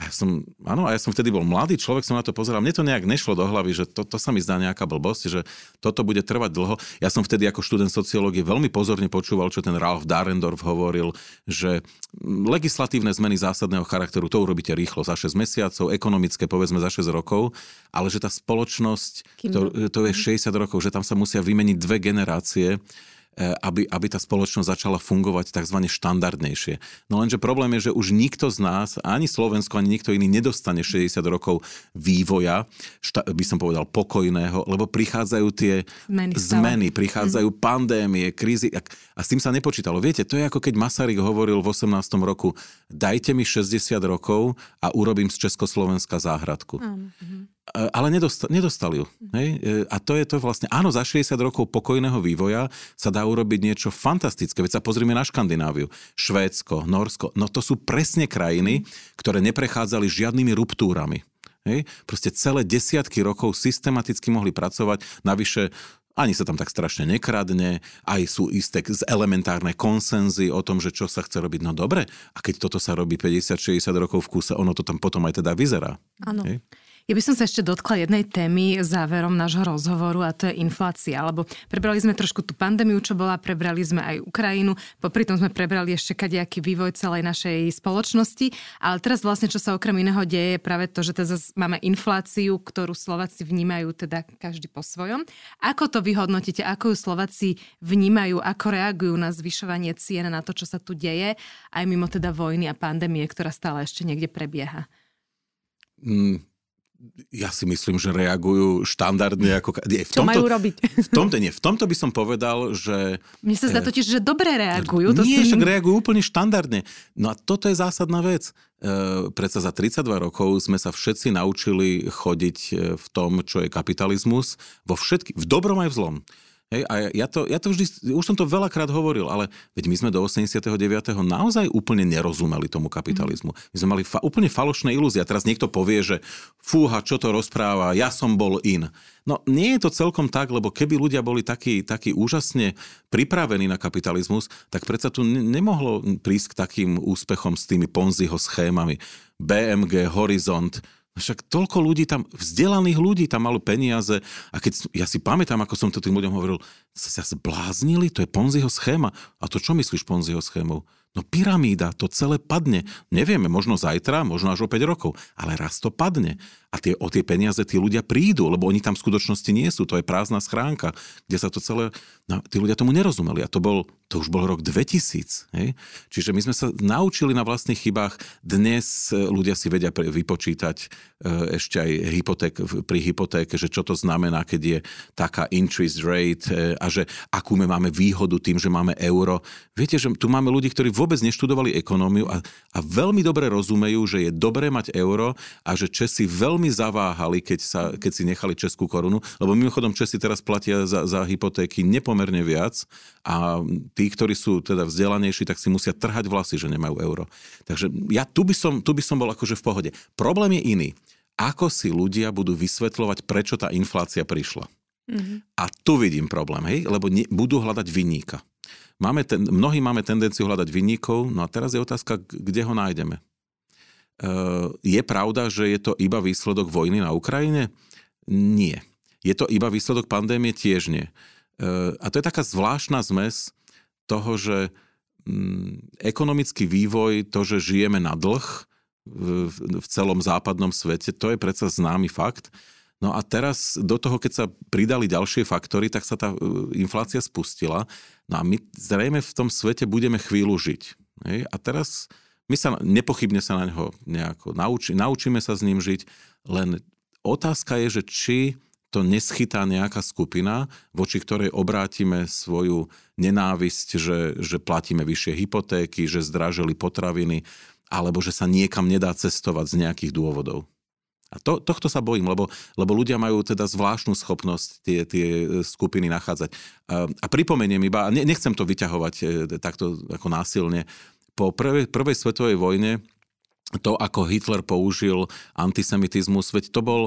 A ja som, áno, a ja som vtedy bol mladý človek, som na to pozeral. Mne to nejak nešlo do hlavy, že to, to sa mi zdá nejaká blbosť, že toto bude trvať dlho. Ja som vtedy ako študent sociológie veľmi pozorne počúval, čo ten Ralph Darendorf hovoril, že legislatívne zmeny zásadného charakteru, to urobíte rýchlo, za 6 mesiacov, ekonomické povedzme za 6 rokov, ale že tá spoločnosť, to, to je 60 rokov, že tam sa musia vymeniť dve generácie aby, aby tá spoločnosť začala fungovať tzv. štandardnejšie. No lenže problém je, že už nikto z nás, ani Slovensko, ani nikto iný nedostane 60 rokov vývoja, šta, by som povedal pokojného, lebo prichádzajú tie zmeny, zmeny prichádzajú mm. pandémie, krízy a s tým sa nepočítalo. Viete, to je ako keď Masaryk hovoril v 18. roku, dajte mi 60 rokov a urobím z Československa záhradku. Mm. E, ale nedostal, nedostal ju. Hej? E, a to je to vlastne, áno, za 60 rokov pokojného vývoja sa dá urobiť niečo fantastické. Veď sa pozrieme na Škandináviu. Švédsko, Norsko, no to sú presne krajiny, ktoré neprechádzali žiadnymi ruptúrami. Hej? Proste celé desiatky rokov systematicky mohli pracovať, navyše ani sa tam tak strašne nekradne, aj sú isté elementárne konsenzy o tom, že čo sa chce robiť. No dobre, a keď toto sa robí 50-60 rokov v kúse, ono to tam potom aj teda vyzerá. Áno. Ja by som sa ešte dotkla jednej témy záverom nášho rozhovoru a to je inflácia. Lebo prebrali sme trošku tú pandémiu, čo bola, prebrali sme aj Ukrajinu, popri tom sme prebrali ešte kadejaký vývoj celej našej spoločnosti. Ale teraz vlastne, čo sa okrem iného deje, je práve to, že teda máme infláciu, ktorú Slováci vnímajú teda každý po svojom. Ako to vyhodnotíte? Ako ju Slováci vnímajú? Ako reagujú na zvyšovanie cien, na to, čo sa tu deje, aj mimo teda vojny a pandémie, ktorá stále ešte niekde prebieha? Mm, ja si myslím, že reagujú štandardne ako... Nie, v Čo tomto, majú robiť? V tomto, nie, v tomto by som povedal, že... Mne sa zdá eh, totiž, že dobre reagujú. To nie, si... však reagujú úplne štandardne. No a toto je zásadná vec. E, predsa za 32 rokov sme sa všetci naučili chodiť eh, v tom, čo je kapitalizmus, vo všetky, v dobrom aj v zlom. Hej, a ja to, ja to vždy, už som to veľakrát hovoril, ale veď my sme do 89. naozaj úplne nerozumeli tomu kapitalizmu. My sme mali fa- úplne falošné ilúzie. A teraz niekto povie, že fúha, čo to rozpráva, ja som bol in. No nie je to celkom tak, lebo keby ľudia boli takí, takí úžasne pripravení na kapitalizmus, tak predsa tu nemohlo prísť k takým úspechom s tými Ponziho schémami. BMG, Horizont, však toľko ľudí tam, vzdelaných ľudí tam malo peniaze a keď, ja si pamätám, ako som to tým ľuďom hovoril, sa zbláznili, to je Ponziho schéma. A to čo myslíš Ponziho schémou? No pyramída, to celé padne. Nevieme, možno zajtra, možno až o 5 rokov, ale raz to padne. A tie, o tie peniaze tí ľudia prídu, lebo oni tam v skutočnosti nie sú. To je prázdna schránka, kde sa to celé... No, tí ľudia tomu nerozumeli. A to, bol, to už bol rok 2000. Hej? Čiže my sme sa naučili na vlastných chybách. Dnes e, ľudia si vedia vypočítať e, ešte aj hypoték, pri hypotéke, že čo to znamená, keď je taká interest rate e, a že akú my máme výhodu tým, že máme euro. Viete, že tu máme ľudí, ktorí vôbec neštudovali ekonómiu a, a veľmi dobre rozumejú, že je dobré mať euro a že Česi veľmi veľmi zaváhali, keď, sa, keď si nechali českú korunu, lebo mimochodom Česi teraz platia za, za hypotéky nepomerne viac a tí, ktorí sú teda vzdelanejší, tak si musia trhať vlasy, že nemajú euro. Takže ja tu by som, tu by som bol akože v pohode. Problém je iný. Ako si ľudia budú vysvetľovať, prečo tá inflácia prišla? Mm-hmm. A tu vidím problém, hej? lebo ne, budú hľadať vinníka. Máme ten, mnohí máme tendenciu hľadať vinníkov, no a teraz je otázka, kde ho nájdeme. Eh, je pravda, že je to iba výsledok vojny na Ukrajine? Nie. Je to iba výsledok pandémie? Tiež nie. Eh, a to je taká zvláštna zmes toho, že mm, ekonomický vývoj, to, že žijeme na dlh v celom západnom svete, to je predsa známy fakt. No a teraz do toho, keď sa pridali ďalšie faktory, tak sa tá eh, inflácia spustila. No a my zrejme v tom svete budeme chvíľu žiť. A teraz my sa nepochybne sa na neho nejako nauči, naučíme sa s ním žiť, len otázka je, že či to neschytá nejaká skupina, voči ktorej obrátime svoju nenávisť, že, že platíme vyššie hypotéky, že zdražili potraviny, alebo že sa niekam nedá cestovať z nejakých dôvodov. A to, tohto sa bojím, lebo, lebo ľudia majú teda zvláštnu schopnosť tie, tie skupiny nachádzať. A, a pripomeniem iba, ne, nechcem to vyťahovať e, takto ako násilne, po prvej, prvej svetovej vojne to, ako Hitler použil antisemitizmus, veď to bol,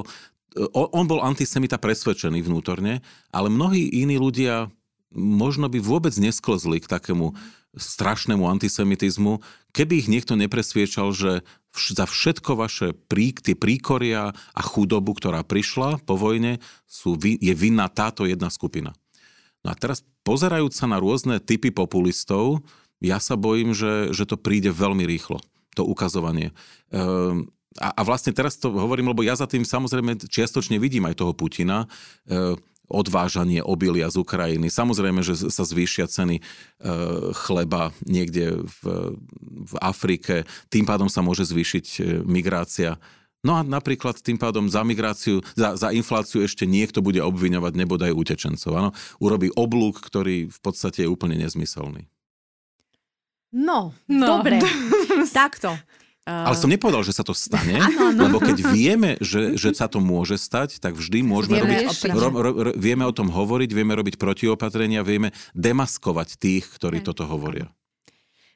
on bol antisemita presvedčený vnútorne, ale mnohí iní ľudia možno by vôbec nesklzli k takému strašnému antisemitizmu, keby ich niekto nepresviečal, že za všetko vaše prí, tie príkoria a chudobu, ktorá prišla po vojne, sú, je vinná táto jedna skupina. No a teraz pozerajúc sa na rôzne typy populistov, ja sa bojím, že, že to príde veľmi rýchlo, to ukazovanie. Ehm, a, a vlastne teraz to hovorím, lebo ja za tým samozrejme čiastočne vidím aj toho Putina, ehm, odvážanie obilia z Ukrajiny. Samozrejme, že sa zvýšia ceny e, chleba niekde v, v Afrike, tým pádom sa môže zvýšiť e, migrácia. No a napríklad tým pádom za migráciu, za, za infláciu ešte niekto bude obviňovať nebodaj utečencov. Áno? Urobí oblúk, ktorý v podstate je úplne nezmyselný. No, no. dobre. Takto. Ale som nepovedal, že sa to stane, ano, ano. lebo keď vieme, že, že sa to môže stať, tak vždy môžeme vieme robiť, ro, ro, ro, vieme o tom hovoriť, vieme robiť protiopatrenia, vieme demaskovať tých, ktorí toto hovoria.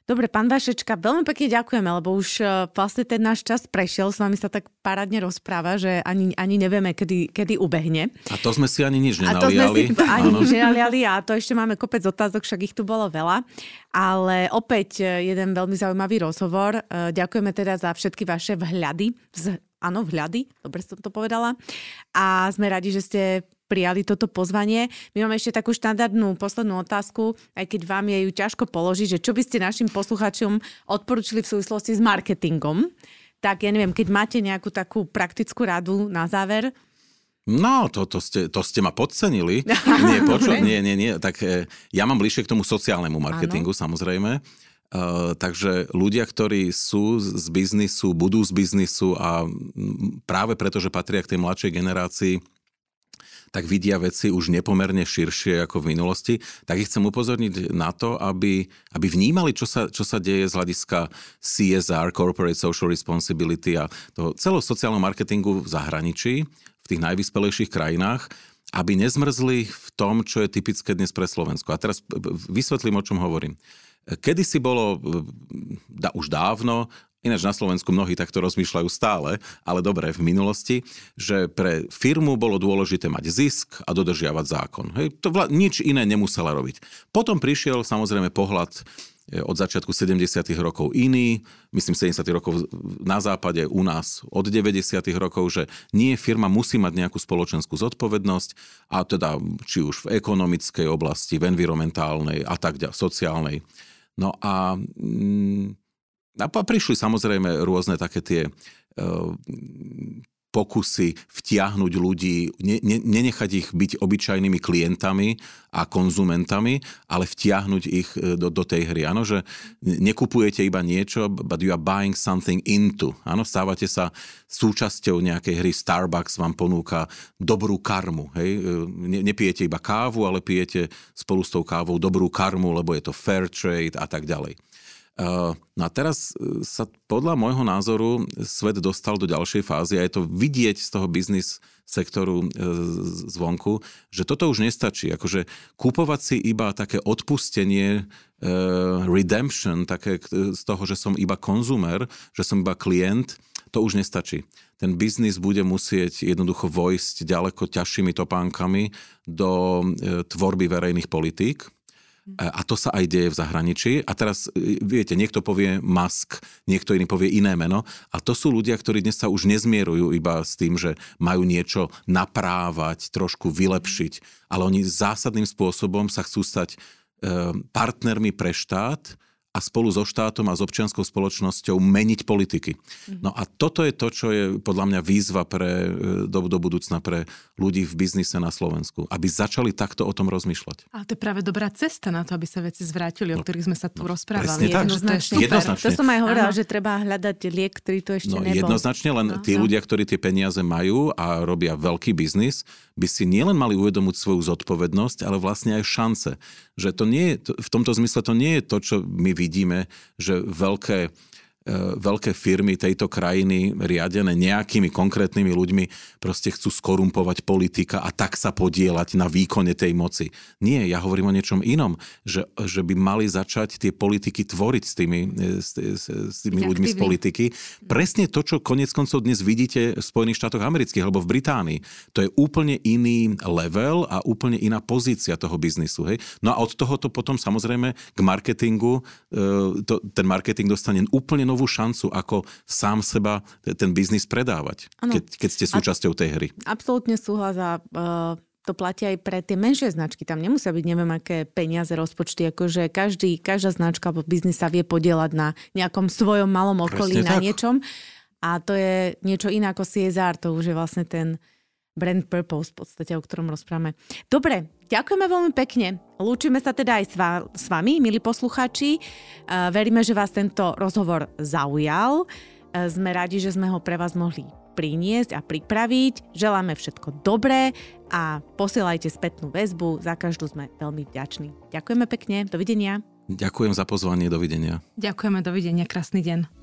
Dobre, pán Vašečka, veľmi pekne ďakujeme, lebo už e, vlastne ten náš čas prešiel, s vami sa tak parádne rozpráva, že ani, ani nevieme, kedy, kedy ubehne. A to sme si ani nič nenaliali. A to sme si ani nič nenaliali a to ešte máme kopec otázok, však ich tu bolo veľa. Ale opäť e, jeden veľmi zaujímavý rozhovor. E, ďakujeme teda za všetky vaše vhľady, áno, vhľady, dobre som to povedala. A sme radi, že ste prijali toto pozvanie. My máme ešte takú štandardnú poslednú otázku, aj keď vám je ju ťažko položiť, že čo by ste našim posluchačom odporučili v súvislosti s marketingom. Tak ja neviem, keď máte nejakú takú praktickú radu na záver, No, to, to, ste, to ste ma podcenili. nie, poču, nie, nie, nie. Tak e, ja mám bližšie k tomu sociálnemu marketingu, ano. samozrejme. Uh, takže ľudia, ktorí sú z biznisu, budú z biznisu a práve preto, že patria k tej mladšej generácii, tak vidia veci už nepomerne širšie ako v minulosti, tak ich chcem upozorniť na to, aby, aby vnímali, čo sa, čo sa deje z hľadiska CSR, Corporate Social Responsibility a toho celého sociálneho marketingu v zahraničí, v tých najvyspelejších krajinách, aby nezmrzli v tom, čo je typické dnes pre Slovensko. A teraz vysvetlím, o čom hovorím. Kedy si bolo da, už dávno Ináč na Slovensku mnohí takto rozmýšľajú stále, ale dobre v minulosti, že pre firmu bolo dôležité mať zisk a dodržiavať zákon. Hej, to vla- nič iné nemusela robiť. Potom prišiel samozrejme pohľad e, od začiatku 70. rokov iný, myslím 70. rokov na západe, u nás od 90. rokov, že nie firma musí mať nejakú spoločenskú zodpovednosť a teda či už v ekonomickej oblasti, v environmentálnej a tak ďalej, sociálnej. No a mm, a prišli samozrejme rôzne také tie e, pokusy vtiahnuť ľudí, ne, ne, nenechať ich byť obyčajnými klientami a konzumentami, ale vtiahnuť ich e, do, do tej hry. Áno, že nekupujete iba niečo, but you are buying something into. Áno, stávate sa súčasťou nejakej hry. Starbucks vám ponúka dobrú karmu. Hej? E, ne, nepijete iba kávu, ale pijete spolu s tou kávou dobrú karmu, lebo je to fair trade a tak ďalej. No a teraz e, sa podľa môjho názoru svet dostal do ďalšej fázy a je to vidieť z toho biznis sektoru e, zvonku, že toto už nestačí. Akože kúpovať si iba také odpustenie, e, redemption, také z toho, že som iba konzumer, že som iba klient, to už nestačí. Ten biznis bude musieť jednoducho vojsť ďaleko ťažšími topánkami do tvorby verejných politík a to sa aj deje v zahraničí. A teraz, e, viete, niekto povie Musk, niekto iný povie iné meno. A to sú ľudia, ktorí dnes sa už nezmierujú iba s tým, že majú niečo naprávať, trošku vylepšiť, ale oni zásadným spôsobom sa chcú stať e, partnermi pre štát a spolu so štátom a s občianskou spoločnosťou meniť politiky. Mhm. No a toto je to, čo je podľa mňa výzva pre, e, do, do budúcna pre ľudí v biznise na Slovensku. Aby začali takto o tom rozmýšľať. Ale to je práve dobrá cesta na to, aby sa veci zvrátili, o no, ktorých sme sa tu no, rozprávali. tak. Jednoznačne. jednoznačne. To som aj hovorila, že treba hľadať liek, ktorý to ešte no, nebol. Jednoznačne, len no, tí no. ľudia, ktorí tie peniaze majú a robia veľký biznis, by si nielen mali uvedomiť svoju zodpovednosť, ale vlastne aj šance. Že to nie je, v tomto zmysle to nie je to, čo my vidíme, že veľké veľké firmy tejto krajiny, riadené nejakými konkrétnymi ľuďmi, proste chcú skorumpovať politika a tak sa podielať na výkone tej moci. Nie, ja hovorím o niečom inom, že, že by mali začať tie politiky tvoriť s tými, e, s, s, s tými ľuďmi z politiky. Presne to, čo konec koncov dnes vidíte v Spojených štátoch amerických alebo v Británii. To je úplne iný level a úplne iná pozícia toho biznisu. Hej? No a od tohoto potom samozrejme k marketingu, e, to, ten marketing dostane úplne novú šancu, ako sám seba ten biznis predávať, keď, keď ste súčasťou tej hry. Absolútne súhlas a uh, to platí aj pre tie menšie značky. Tam nemusia byť neviem aké peniaze, rozpočty, akože každý, každá značka alebo biznis sa vie podielať na nejakom svojom malom okolí, Presne na tak. niečom. A to je niečo iné ako CSR, to už je vlastne ten brand purpose v podstate, o ktorom rozprávame. Dobre, ďakujeme veľmi pekne. Lúčime sa teda aj s vami, milí posluchači. Veríme, že vás tento rozhovor zaujal. Sme radi, že sme ho pre vás mohli priniesť a pripraviť. Želáme všetko dobré a posielajte spätnú väzbu. Za každú sme veľmi vďační. Ďakujeme pekne. Dovidenia. Ďakujem za pozvanie. Dovidenia. Ďakujeme. Dovidenia. Krásny deň.